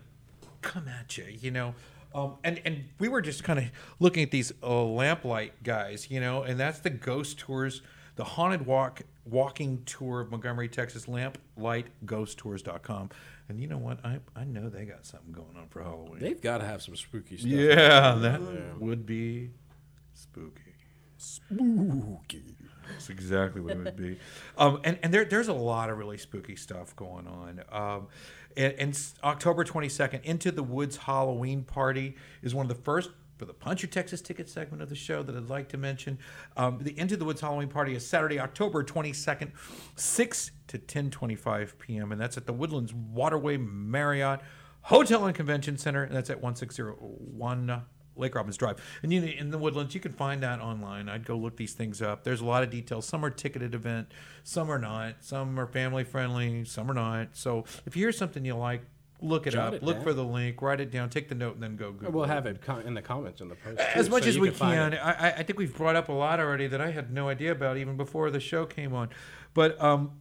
come at you. You know. Um, and and we were just kind of looking at these uh, lamplight guys, you know, and that's the ghost tours, the haunted walk walking tour of Montgomery, Texas, lamplightghosttours.com. And you know what? I I know they got something going on for Halloween. They've got to have some spooky stuff. Yeah, that would be spooky. Spooky. That's exactly what it would be. Um, and and there, there's a lot of really spooky stuff going on. Um, and, and October 22nd, Into the Woods Halloween Party is one of the first for the Punch Your Texas Ticket segment of the show that I'd like to mention. Um, the Into the Woods Halloween Party is Saturday, October 22nd, 6 to 10:25 p.m. and that's at the Woodlands Waterway Marriott Hotel and Convention Center, and that's at 1601 Lake Robbins Drive. And you know, in the Woodlands, you can find that online. I'd go look these things up. There's a lot of details. Some are ticketed event, some are not. Some are family friendly, some are not. So if you hear something you like, look it Jot up. it look down. for the link, write it down, take the note, and then go Google. We'll have it in the comments in the post. As too, much so as we can. I, I- I think we've brought up a lot already that I had no idea about even before the show came on. But um,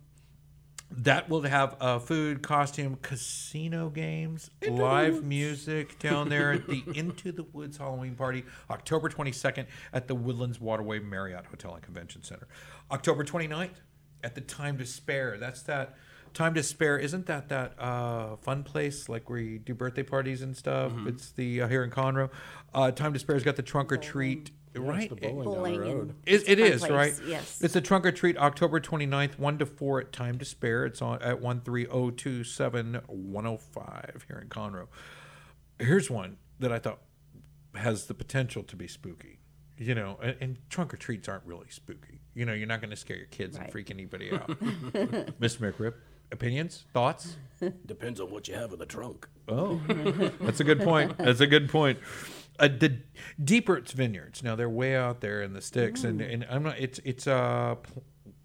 that will have uh, food, costume, casino games, live music down there at the Into the Woods Halloween party, October 22nd at the Woodlands Waterway Marriott Hotel and Convention Center. October 29th at the Time to Spare. That's that Time to Spare. Isn't that that uh, fun place like where you do birthday parties and stuff? It's the uh, here in Conroe. Uh, Time to Spare's got the trunk or treat. Right, the bowling, down the Bowling road. it, it fun is, place, right? Yes. It's a trunk or treat October 29th, 1 to 4 at Time to Spare. It's on at 13027 105 here in Conroe. Here's one that I thought has the potential to be spooky. You know, and, and trunk or treats aren't really spooky. You know, you're not going to scare your kids and freak anybody out. Mr. McRib, opinions, thoughts? Depends on what you have in the trunk. Oh, that's a good point. That's a good point. Uh, the Deep Roots Vineyards. Now they're way out there in the sticks, and, and I'm not. It's it's uh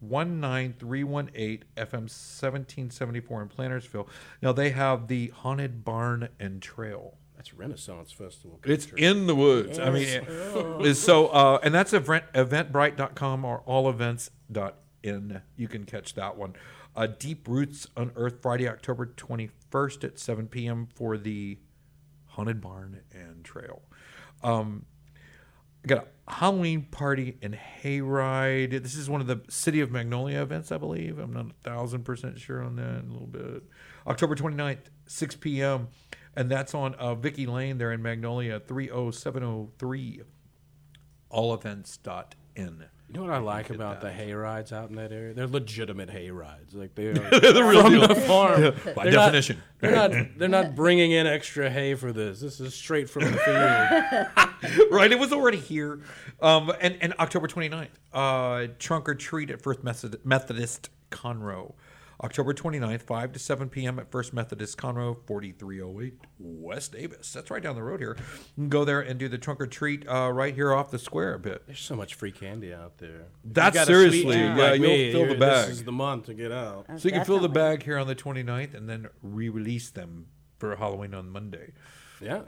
one nine three one eight FM seventeen seventy four in Plantersville. Now they have the haunted barn and trail. That's Renaissance Festival. It's in the woods. I mean, it- so uh, and that's event, eventbrite.com or allevents.in. You can catch that one. Uh, Deep Roots Unearthed Friday, October 21st at 7 p.m. for the Haunted Barn and Trail. Um, got a Halloween party and hayride. This is one of the City of Magnolia events, I believe. I'm not a thousand percent sure on that. A little bit. October 29th, 6 p.m. And that's on uh, Vicky Lane there in Magnolia, 30703 All events dot allevents.in. You know what I like about the hay rides out in that area? They're legitimate hay rides. Like they are the real from deal. the farm. By They're not- definition. they're not. They're not bringing in extra hay for this. This is straight from the field. right, it was already here. Um, and, and October 29th, uh, trunk or treat at First Methodist Conroe. October 29th, 5 to 7 p.m. at First Methodist Conroe, 4308 West Davis. That's right down the road here. You can go there and do the trunk or treat uh, right here off the square a bit. There's so much free candy out there. That's you got a seriously, yeah, like you'll me, fill the bag. This is the month to get out. So you can fill the bag here on the 29th and then re release them for Halloween on Monday. Yeah.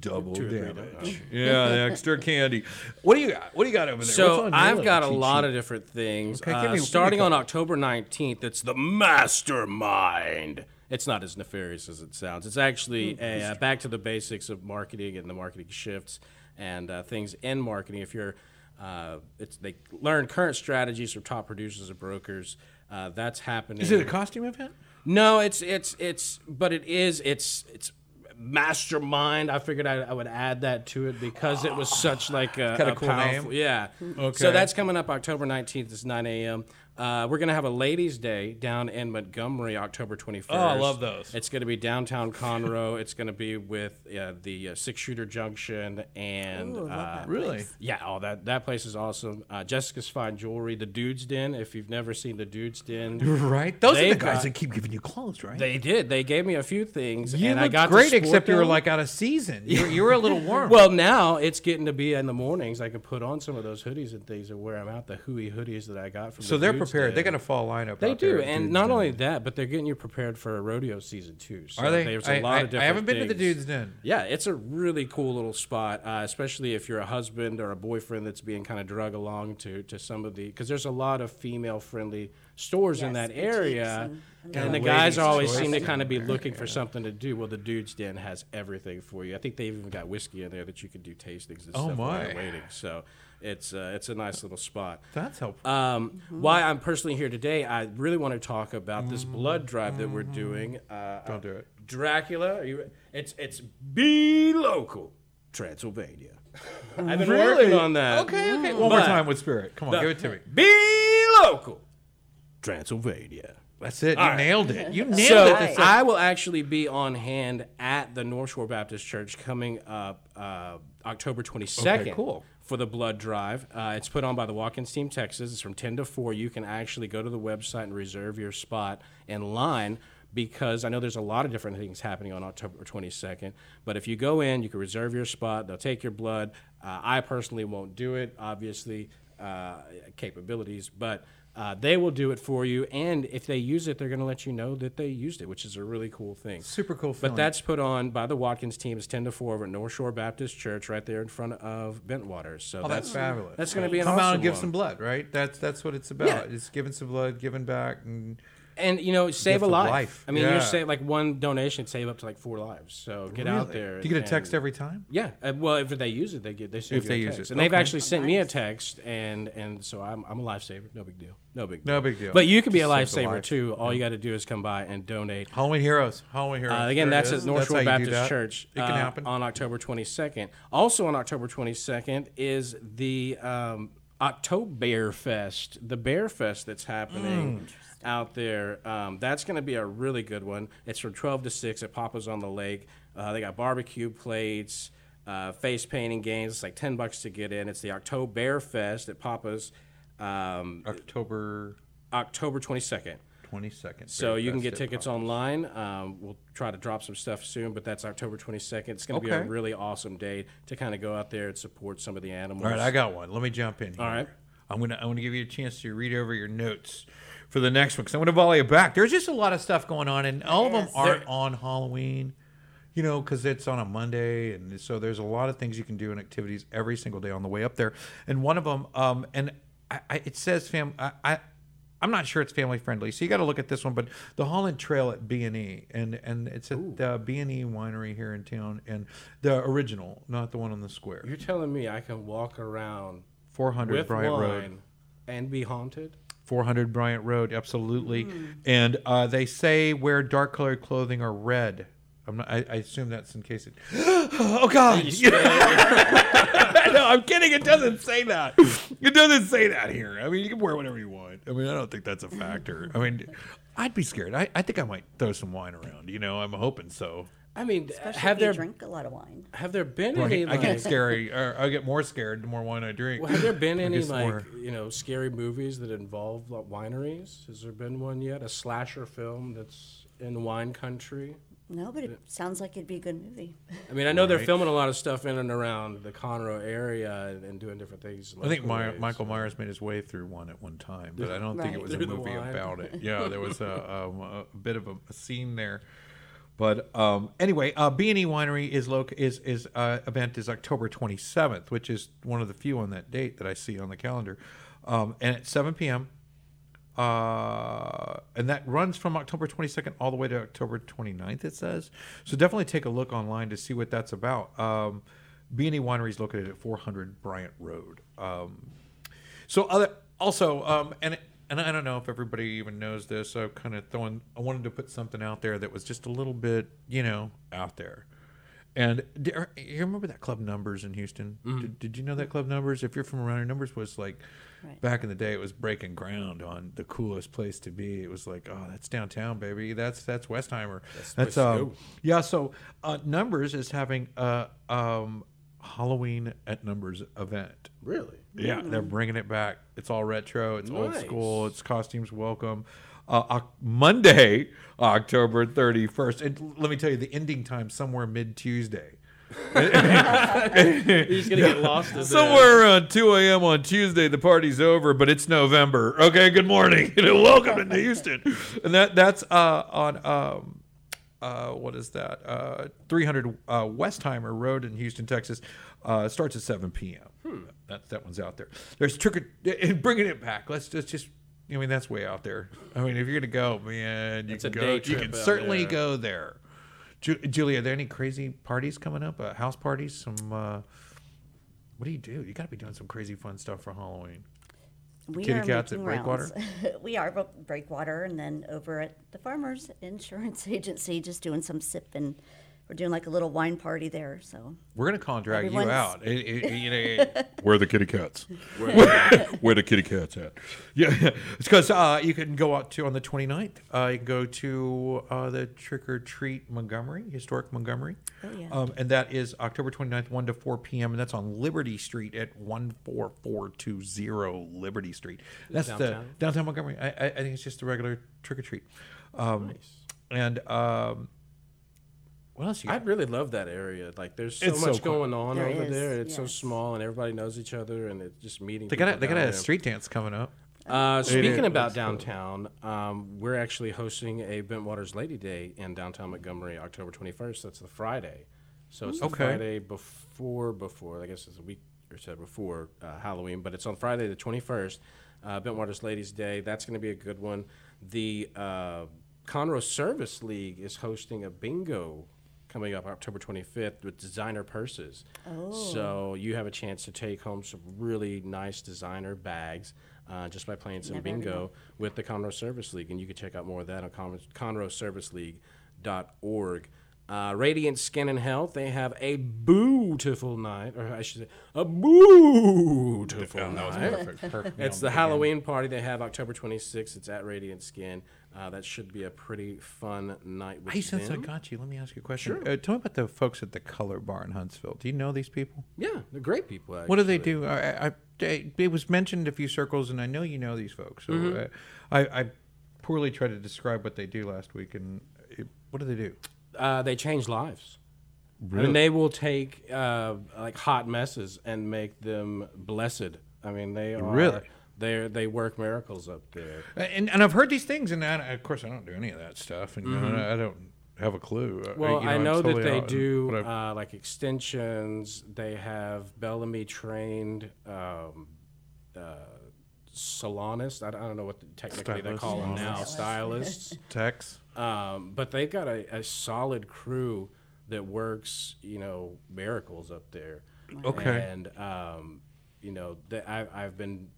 Double Two or three damage. yeah, the extra candy. What do you got? What do you got over there? What's So on your I've little got a cheat lot sheet? of different things. Okay, give Uh, me- give me a starting on couple. October 19th, it's the Mastermind. It's not as nefarious as it sounds. It's actually a, uh, back to the basics of marketing and the marketing shifts and uh, things in marketing. If you're, uh, it's they learn current strategies from top producers and brokers. Uh, that's happening. Is it a costume event? No, it's it's it's, but it is it's it's mastermind. I figured I, I would add that to it because it was such like a, Kinda a cool powerful, name. yeah. Okay. So that's coming up October nineteenth. It's nine a.m. Uh, we're gonna have a ladies' day down in Montgomery, October twenty first. Oh, I love those. It's gonna be downtown Conroe. it's gonna be with uh, the uh, Six Shooter Junction and Ooh, I love uh, that Really? place. yeah, oh that that place is awesome. Uh, Jessica's Fine Jewelry, the Dude's Den. If you've never seen the Dude's Den, Right. Those are the guys got- that keep giving you clothes, right? they did. They gave me a few things, you and I got great, sport except you were like out of season. You were, you were a little warm. Well, now it's getting to be in the mornings. I can put on some of those hoodies and things and wear them out. The hooey hoodies that I got from. so the they're Dudes prepared. They Den. got a fall lineup. They out there do, at and not Den. only that, but they're getting you prepared for a rodeo season too. So are they? There's I, a lot I- of different. I haven't been to the. Dudes Den. Yeah, it's a really cool little spot, uh, especially if you're a husband or a boyfriend that's being kind of drug along to, to some of the because there's a lot of female friendly stores in that area, and- and, and the guys always seem to kind of be there, looking for something to do. Well, the Dude's Den has everything for you. I think they've even got whiskey in there that you can do tastings and Oh, stuff while my. you're waiting. So it's uh, it's a nice little spot. That's helpful. Um, Why I'm personally here today, I really want to talk about this blood drive that we're doing. Uh, Don't do it. Dracula. Are you? It's it's be local, Transylvania. I've been Really? working on that. okay, okay. One more time with spirit. Come on, No. give it to me. Be local, Transylvania. That's it. You All right. nailed it. You nailed So it. This- I will actually be on hand at the North Shore Baptist Church coming up uh, October 22nd. Okay, cool. For the blood drive, uh, it's put on by the Walk-ins Team Texas. It's from 10 to 4. You can actually go to the website and reserve your spot in line because I know there's a lot of different things happening on October 22nd. But if you go in, you can reserve your spot. They'll take your blood. Uh, I personally won't do it, obviously, uh, capabilities, but uh, they will do it for you. And if they use it, they're going to let you know that they used it, which is a really cool thing. Super cool thing. But that's put on by the Watkins team. It's 10 to 4 over at North Shore Baptist Church right there in front of Bentwaters. So Oh, that's fabulous. That's going to be an Come awesome out and give one. some blood, right? That's that's what it's about. Yeah. It's giving some blood, giving back, and and you know, save gift a life. life. I mean, Yeah. you say like one donation save up to like four lives. So get out there. Do you get a text every time? Yeah. Uh, well, if they use it, they get they send If you they a use it, and they've actually sent me a text, and and so I'm I'm a lifesaver. No big deal. No big deal. No big deal. But you can be a Just a lifesaver life. too. All you got to do is come by and donate. Halloween Heroes. Halloween Heroes. Uh, again, There that's is. at North That's Shore how you do Baptist that. Church. It can uh, happen. on October 22nd. Also on October 22nd is the um, October Fest, the Bear Fest that's happening Mm. Out there. Um, that's going to be a really good one. It's from 12 to 6 at Papa's on the Lake. Uh, they got barbecue plates, uh, face painting games. It's like 10 bucks to get in. It's the October Bear Fest at Papa's um, October October 22nd. 22nd. So you can get tickets Pop. online. Um, we'll try to drop some stuff soon, but that's October 22nd. It's going to be a really awesome day to kind of go out there and support some of the animals. All right, I got one. Let me jump in. Here. All right. I'm gonna I'm gonna give you a chance to read over your notes for the next one because I'm gonna volley it back. There's just a lot of stuff going on, and all of them aren't on Halloween. You know, because it's on a Monday, and so there's a lot of things you can do and activities every single day on the way up there. And one of them, um, and I, I, it says fam, I, I, I'm not sure it's family friendly, so you got to look at this one. But the Holland Trail at B and E, and and it's at the B and E winery here in town, and the original, not the one on the square. You're telling me I can walk around 400 with Bryant Road. and be haunted? 400 Bryant Road, absolutely. And uh, they say wear dark colored clothing or red. I'm not, I, I assume that's in case it. oh God! no, I'm kidding. It doesn't say that. It doesn't say that here. I mean, you can wear whatever you want. I mean, I don't think that's a factor. I mean, I'd be scared. I, I think I might throw some wine around. You know, I'm hoping so. I mean, Especially have if you there drink a lot of wine. have there been Right? any I like, get scary. Or I get more scared the more wine I drink. well, have there been any like more- you know scary movies that involve like, wineries? Has there been one yet? A slasher film that's in wine country? No, but it sounds like it'd be a good movie. I mean, I know they're filming a lot of stuff in and around the Conroe area and, and doing different things. I think My. Michael Myers made his way through one at one time, but I don't think it was a Through the movie about it. Yeah, there was a, um, a, a bit of a, a scene there. But um, anyway, uh, B and E Winery is loc- is is uh, event is October 27th, which is one of the few on that date that I see on the calendar, um, and at 7 p.m. Uh, and that runs from October 22nd all the way to October 29th, it says. So definitely take a look online to see what that's about. Um, B&E Winery is located at 400 Bryant Road. Um, so other also, um, and and I don't know if everybody even knows this. So kind of throwing, I wanted to put something out there that was just a little bit, you know, out there. And do you remember that club Numbers in Houston? Did, did you know that club Numbers? If you're from around here, Numbers was like Right. back in the day. It was breaking ground on the coolest place to be. It was like, oh, that's downtown, baby. That's that's Westheimer. That's, place to um, yeah. So uh, Numbers is having a um, Halloween at Numbers event. Really? Yeah, they're bringing it back. It's all retro. It's old school. It's costumes welcome. Uh, Oc- Monday, October 31st. And let me tell you, the ending time somewhere mid Tuesday. He's gonna get lost in Somewhere around 2 a.m. on Tuesday, the party's over, but it's November. Okay, good morning. Welcome to Houston. And that that's uh, on um, uh, what is that? Uh, 300 uh, Westheimer Road in Houston, Texas. Uh, starts at 7 p.m. That that one's out there. There's trick or, and bringing it back. Let's just just. I mean that's way out there. I mean if you're gonna go, man, you It's can a go. day You can certainly there. go there. Ju- Julie, are there any crazy parties coming up? Uh, house parties? Some. Uh, what do you do? You got to be doing some crazy fun stuff for Halloween. We Kitty are cats at Breakwater? rounds. we are but Breakwater, and then over at the Farmers Insurance Agency, just doing some sip and we're doing like a little wine party there. So We're gonna contract you Everyone's- out. It- it- you know, Where are the kitty cats? Where the kitty cats at? yeah, it's because uh, you can go out to on the 29th. Uh, you can go to uh, the Trick or Treat Montgomery, historic Montgomery. Oh, yeah. Um, and that is October 29th, 1 to 4 p.m. And that's on Liberty Street at 14420 Liberty Street. That's Downtown? the downtown Montgomery. I, I, I think it's just a regular trick or treat. Um, And um, what else you I got? really love that area. Like, there's so It's so much cool. going on There over is, there. It's so yes. small, and everybody knows each other, and it's just meeting. They got a, people they got down a there. street dance coming up. Uh, speaking is. about downtown, um, we're actually hosting a Bentwaters Lady Day in downtown Montgomery, October 21st. That's the Friday. So it's the Okay. Friday before, before, I guess it's a week or said before uh, Halloween, but it's on Friday the 21st, uh, Bentwaters Ladies Day. That's going to be a good one. The uh, Conroe Service League is hosting a bingo coming up October 25th with designer purses. So you have a chance to take home some really nice designer bags uh, just by playing some Never ever bingo with the Conroe Service League. And you can check out more of that on Con- conroeserviceleague.org. Uh, Radiant Skin and Health, they have a beautiful night, or I should say, a beautiful night. perfect. perfect. It's the Halloween party they have October 26th. It's at Radiant Skin. Uh, that should be a pretty fun night with Hey, since I got you, let me ask you a question. Sure. Uh, tell me about the folks at the Color Bar in Huntsville. Do you know these people? Yeah, they're great people. Actually. What do they do? I, I, I, it was mentioned a few circles, and I know you know these folks. So Mm-hmm. uh, I, I poorly tried to describe what they do last week, and it, what do they do? Uh, they change lives. And they will take uh, like hot messes and make them blessed. I mean, they are Really? They they work miracles up there. And and I've heard these things, and I, of course I don't do any of that stuff, and you know, I don't have a clue. Uh, Mm-hmm. Well, you I I'm know that they out, do uh, like extensions. They have Bellami trained um, uh, salonists. I don't, I don't know what the, technically they Stylists. call them now, stylists. Tex. Um, but they've got a, a solid crew that works, you know, miracles up there. Okay. And um, you know, that I, I've been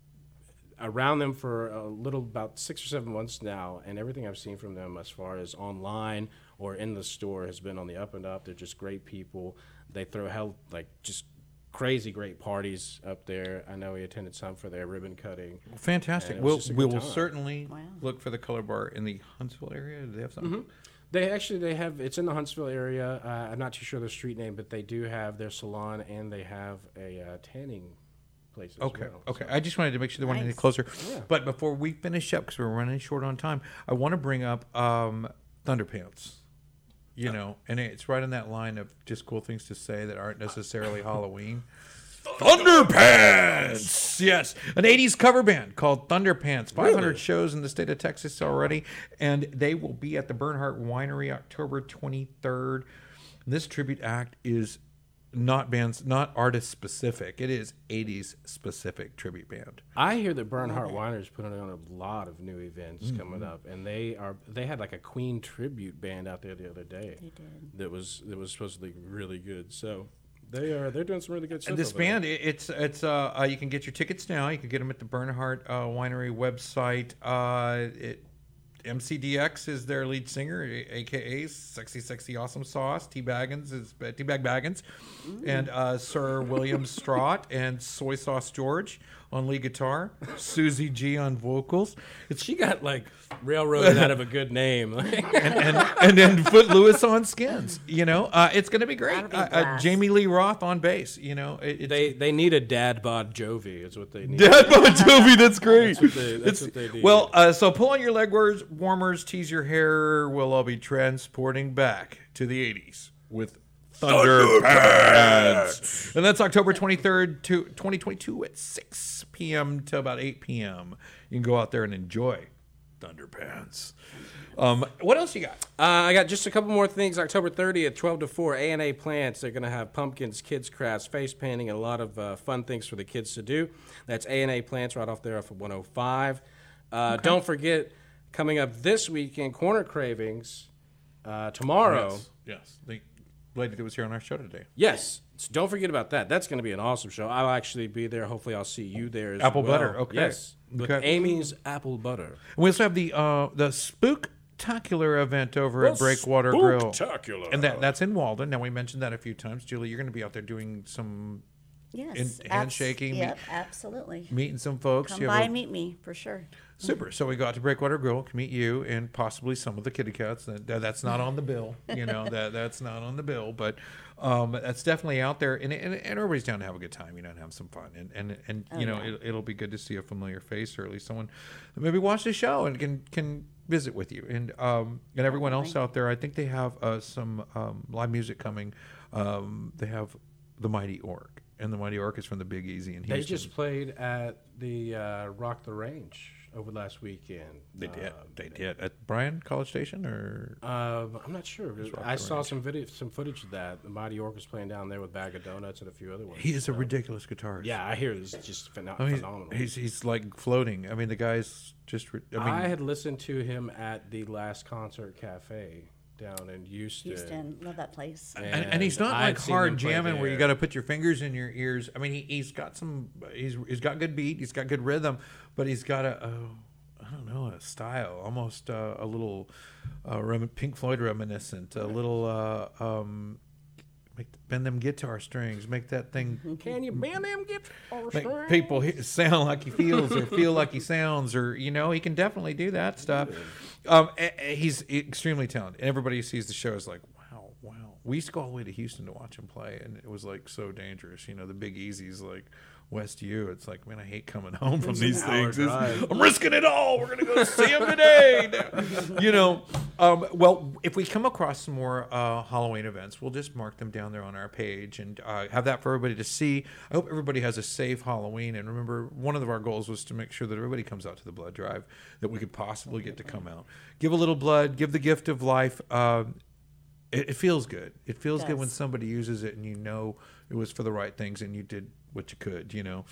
around them for a little about six or seven months now, and everything I've seen from them, as far as online or in the store, has been on the up and up. They're just great people. They throw hell like just crazy great parties up there. I know we attended some for their ribbon cutting. Fantastic. And it was We'll, we will time. certainly Wow. look for the Color Bar in the Huntsville area. Do they have something? They actually they have it's in the Huntsville area. Uh, I'm not too sure the street name, but they do have their salon and they have a uh, tanning place as Okay. well. Okay. I just wanted to make sure they weren't any closer. Yeah. But before we finish up, because we're running short on time, I want to bring up um, Thunderpants. You know, and it's right in that line of just cool things to say that aren't necessarily Halloween. Thunderpants! Yes, an 80s cover band called Thunderpants. 500 Really? shows in the state of Texas already, and they will be at the Bernhardt Winery October 23rd. This tribute act is not bands, not artist specific. It is 80s specific tribute band. I hear that Bernhardt Winery is putting on a lot of new events coming up, and they are they had like a Queen tribute band out there the other day. They did. That was that was supposedly really good. So they are they're doing some really good stuff. And this over there. band, it- it's it's uh, uh, you can get your tickets now. You can get them at the Bernhardt uh, Winery website. Uh, it, MCDX is their lead singer, aka Sexy Sexy Awesome Sauce. T Baggins is T Bag Baggins, and uh, Sir William Straught and Soy Sauce George on lead guitar. Susie G on vocals. It's She got like railroaded out of a good name. and, and, and then Foot Lewis on skins. You know, uh, it's going to be great. Be Uh, uh. Jamie Lee Roth on bass. You know, it, it's, they they need a dad bod Jovi is what they need. Dad bod Jovi, that's great. That's what they- that's It's- what they do. Well, uh, so pull on your leg warmers, warmers, tease your hair. We'll all be transporting back to the 80s with Thunderpants. And that's October 23rd to 2022 at 6 p.m. to about 8 p.m. You can go out there and enjoy Thunderpants. Um, what else you got? Uh, I got just a couple more things. October 30th, 12 to 4, A&A Plants. They're going to have pumpkins, kids crafts, face painting, and a lot of uh, fun things for the kids to do. That's A&A Plants right off there off of 105. Uh, Don't forget, coming up this weekend, Corner Cravings uh, tomorrow. Yes. yes. The lady that was here on our show today. Yes. So don't forget about that. That's going to be an awesome show. I'll actually be there. Hopefully, I'll see you there as Apple well. butter, okay. Yes. With Okay. Amy's Apple Butter. We also have the uh, the Spooktacular event over at Breakwater Grill. Spooktacular. And that, that's in Walden. Now, we mentioned that a few times. Julie, you're going to be out there doing some Yes. In- abs- handshaking, Yep, absolutely. meeting some folks. Come by a- and meet me for sure. Super. So we got to Breakwater Grill to meet you and possibly some of the kitty cats. That, that- that's not on the bill. You know that that's not on the bill, but um, that's definitely out there. And, and, and everybody's down to have a good time. You know, and have some fun. And and and you know, it, it'll be good to see a familiar face or at least someone that maybe watched the show and can can visit with you. And um, and everyone else out there, I think they have uh, some um, live music coming. Um, they have the Mighty Orc. And the Mighty Orcas from the Big Easy in They just played at the uh, Rock the Range over last weekend. they did. Uh, They did at Bryan College Station or Uh, I'm not sure. I saw Range. some video, some footage of that. The Mighty Orcas playing down there with Bag of Donuts and a few other ones. he is a ridiculous guitarist. Yeah, I hear is just I mean, phenomenal. he's he's like floating. I mean, the guy's just. ri- I mean, I had listened to him at the last concert cafe down in Houston. Houston, love that place. and, and he's not I'd like seen hard him play jamming where you there. got to put your fingers in your ears. I mean, he, he's got some. He's he's got good beat. He's got good rhythm, but he's got a. a I don't know a style, almost uh, a little uh, rem- Pink Floyd reminiscent, a little uh, um, make, bend them guitar strings, make that thing Can you bend them guitar make strings? people he- sound like he feels or feel like he sounds or you know he can definitely do that stuff. Um, a- a- he's extremely talented. Everybody who sees the show is like wow wow. We used to go all the way to houston to watch him play and it was like so dangerous. You know the big easy's like west u it's like man i hate coming home from these things. I'm risking it all. We're gonna go see him today. You know um, well if we come across some more uh, halloween events we'll just mark them down there on our page and uh, have that for everybody to see. I hope everybody has a safe halloween and remember one of our goals was to make sure that everybody comes out to the blood drive that we could possibly get to come out. Give a little blood give the gift of life um, it, it feels good. It feels good when somebody uses it and you know it was for the right things and you did what you could you know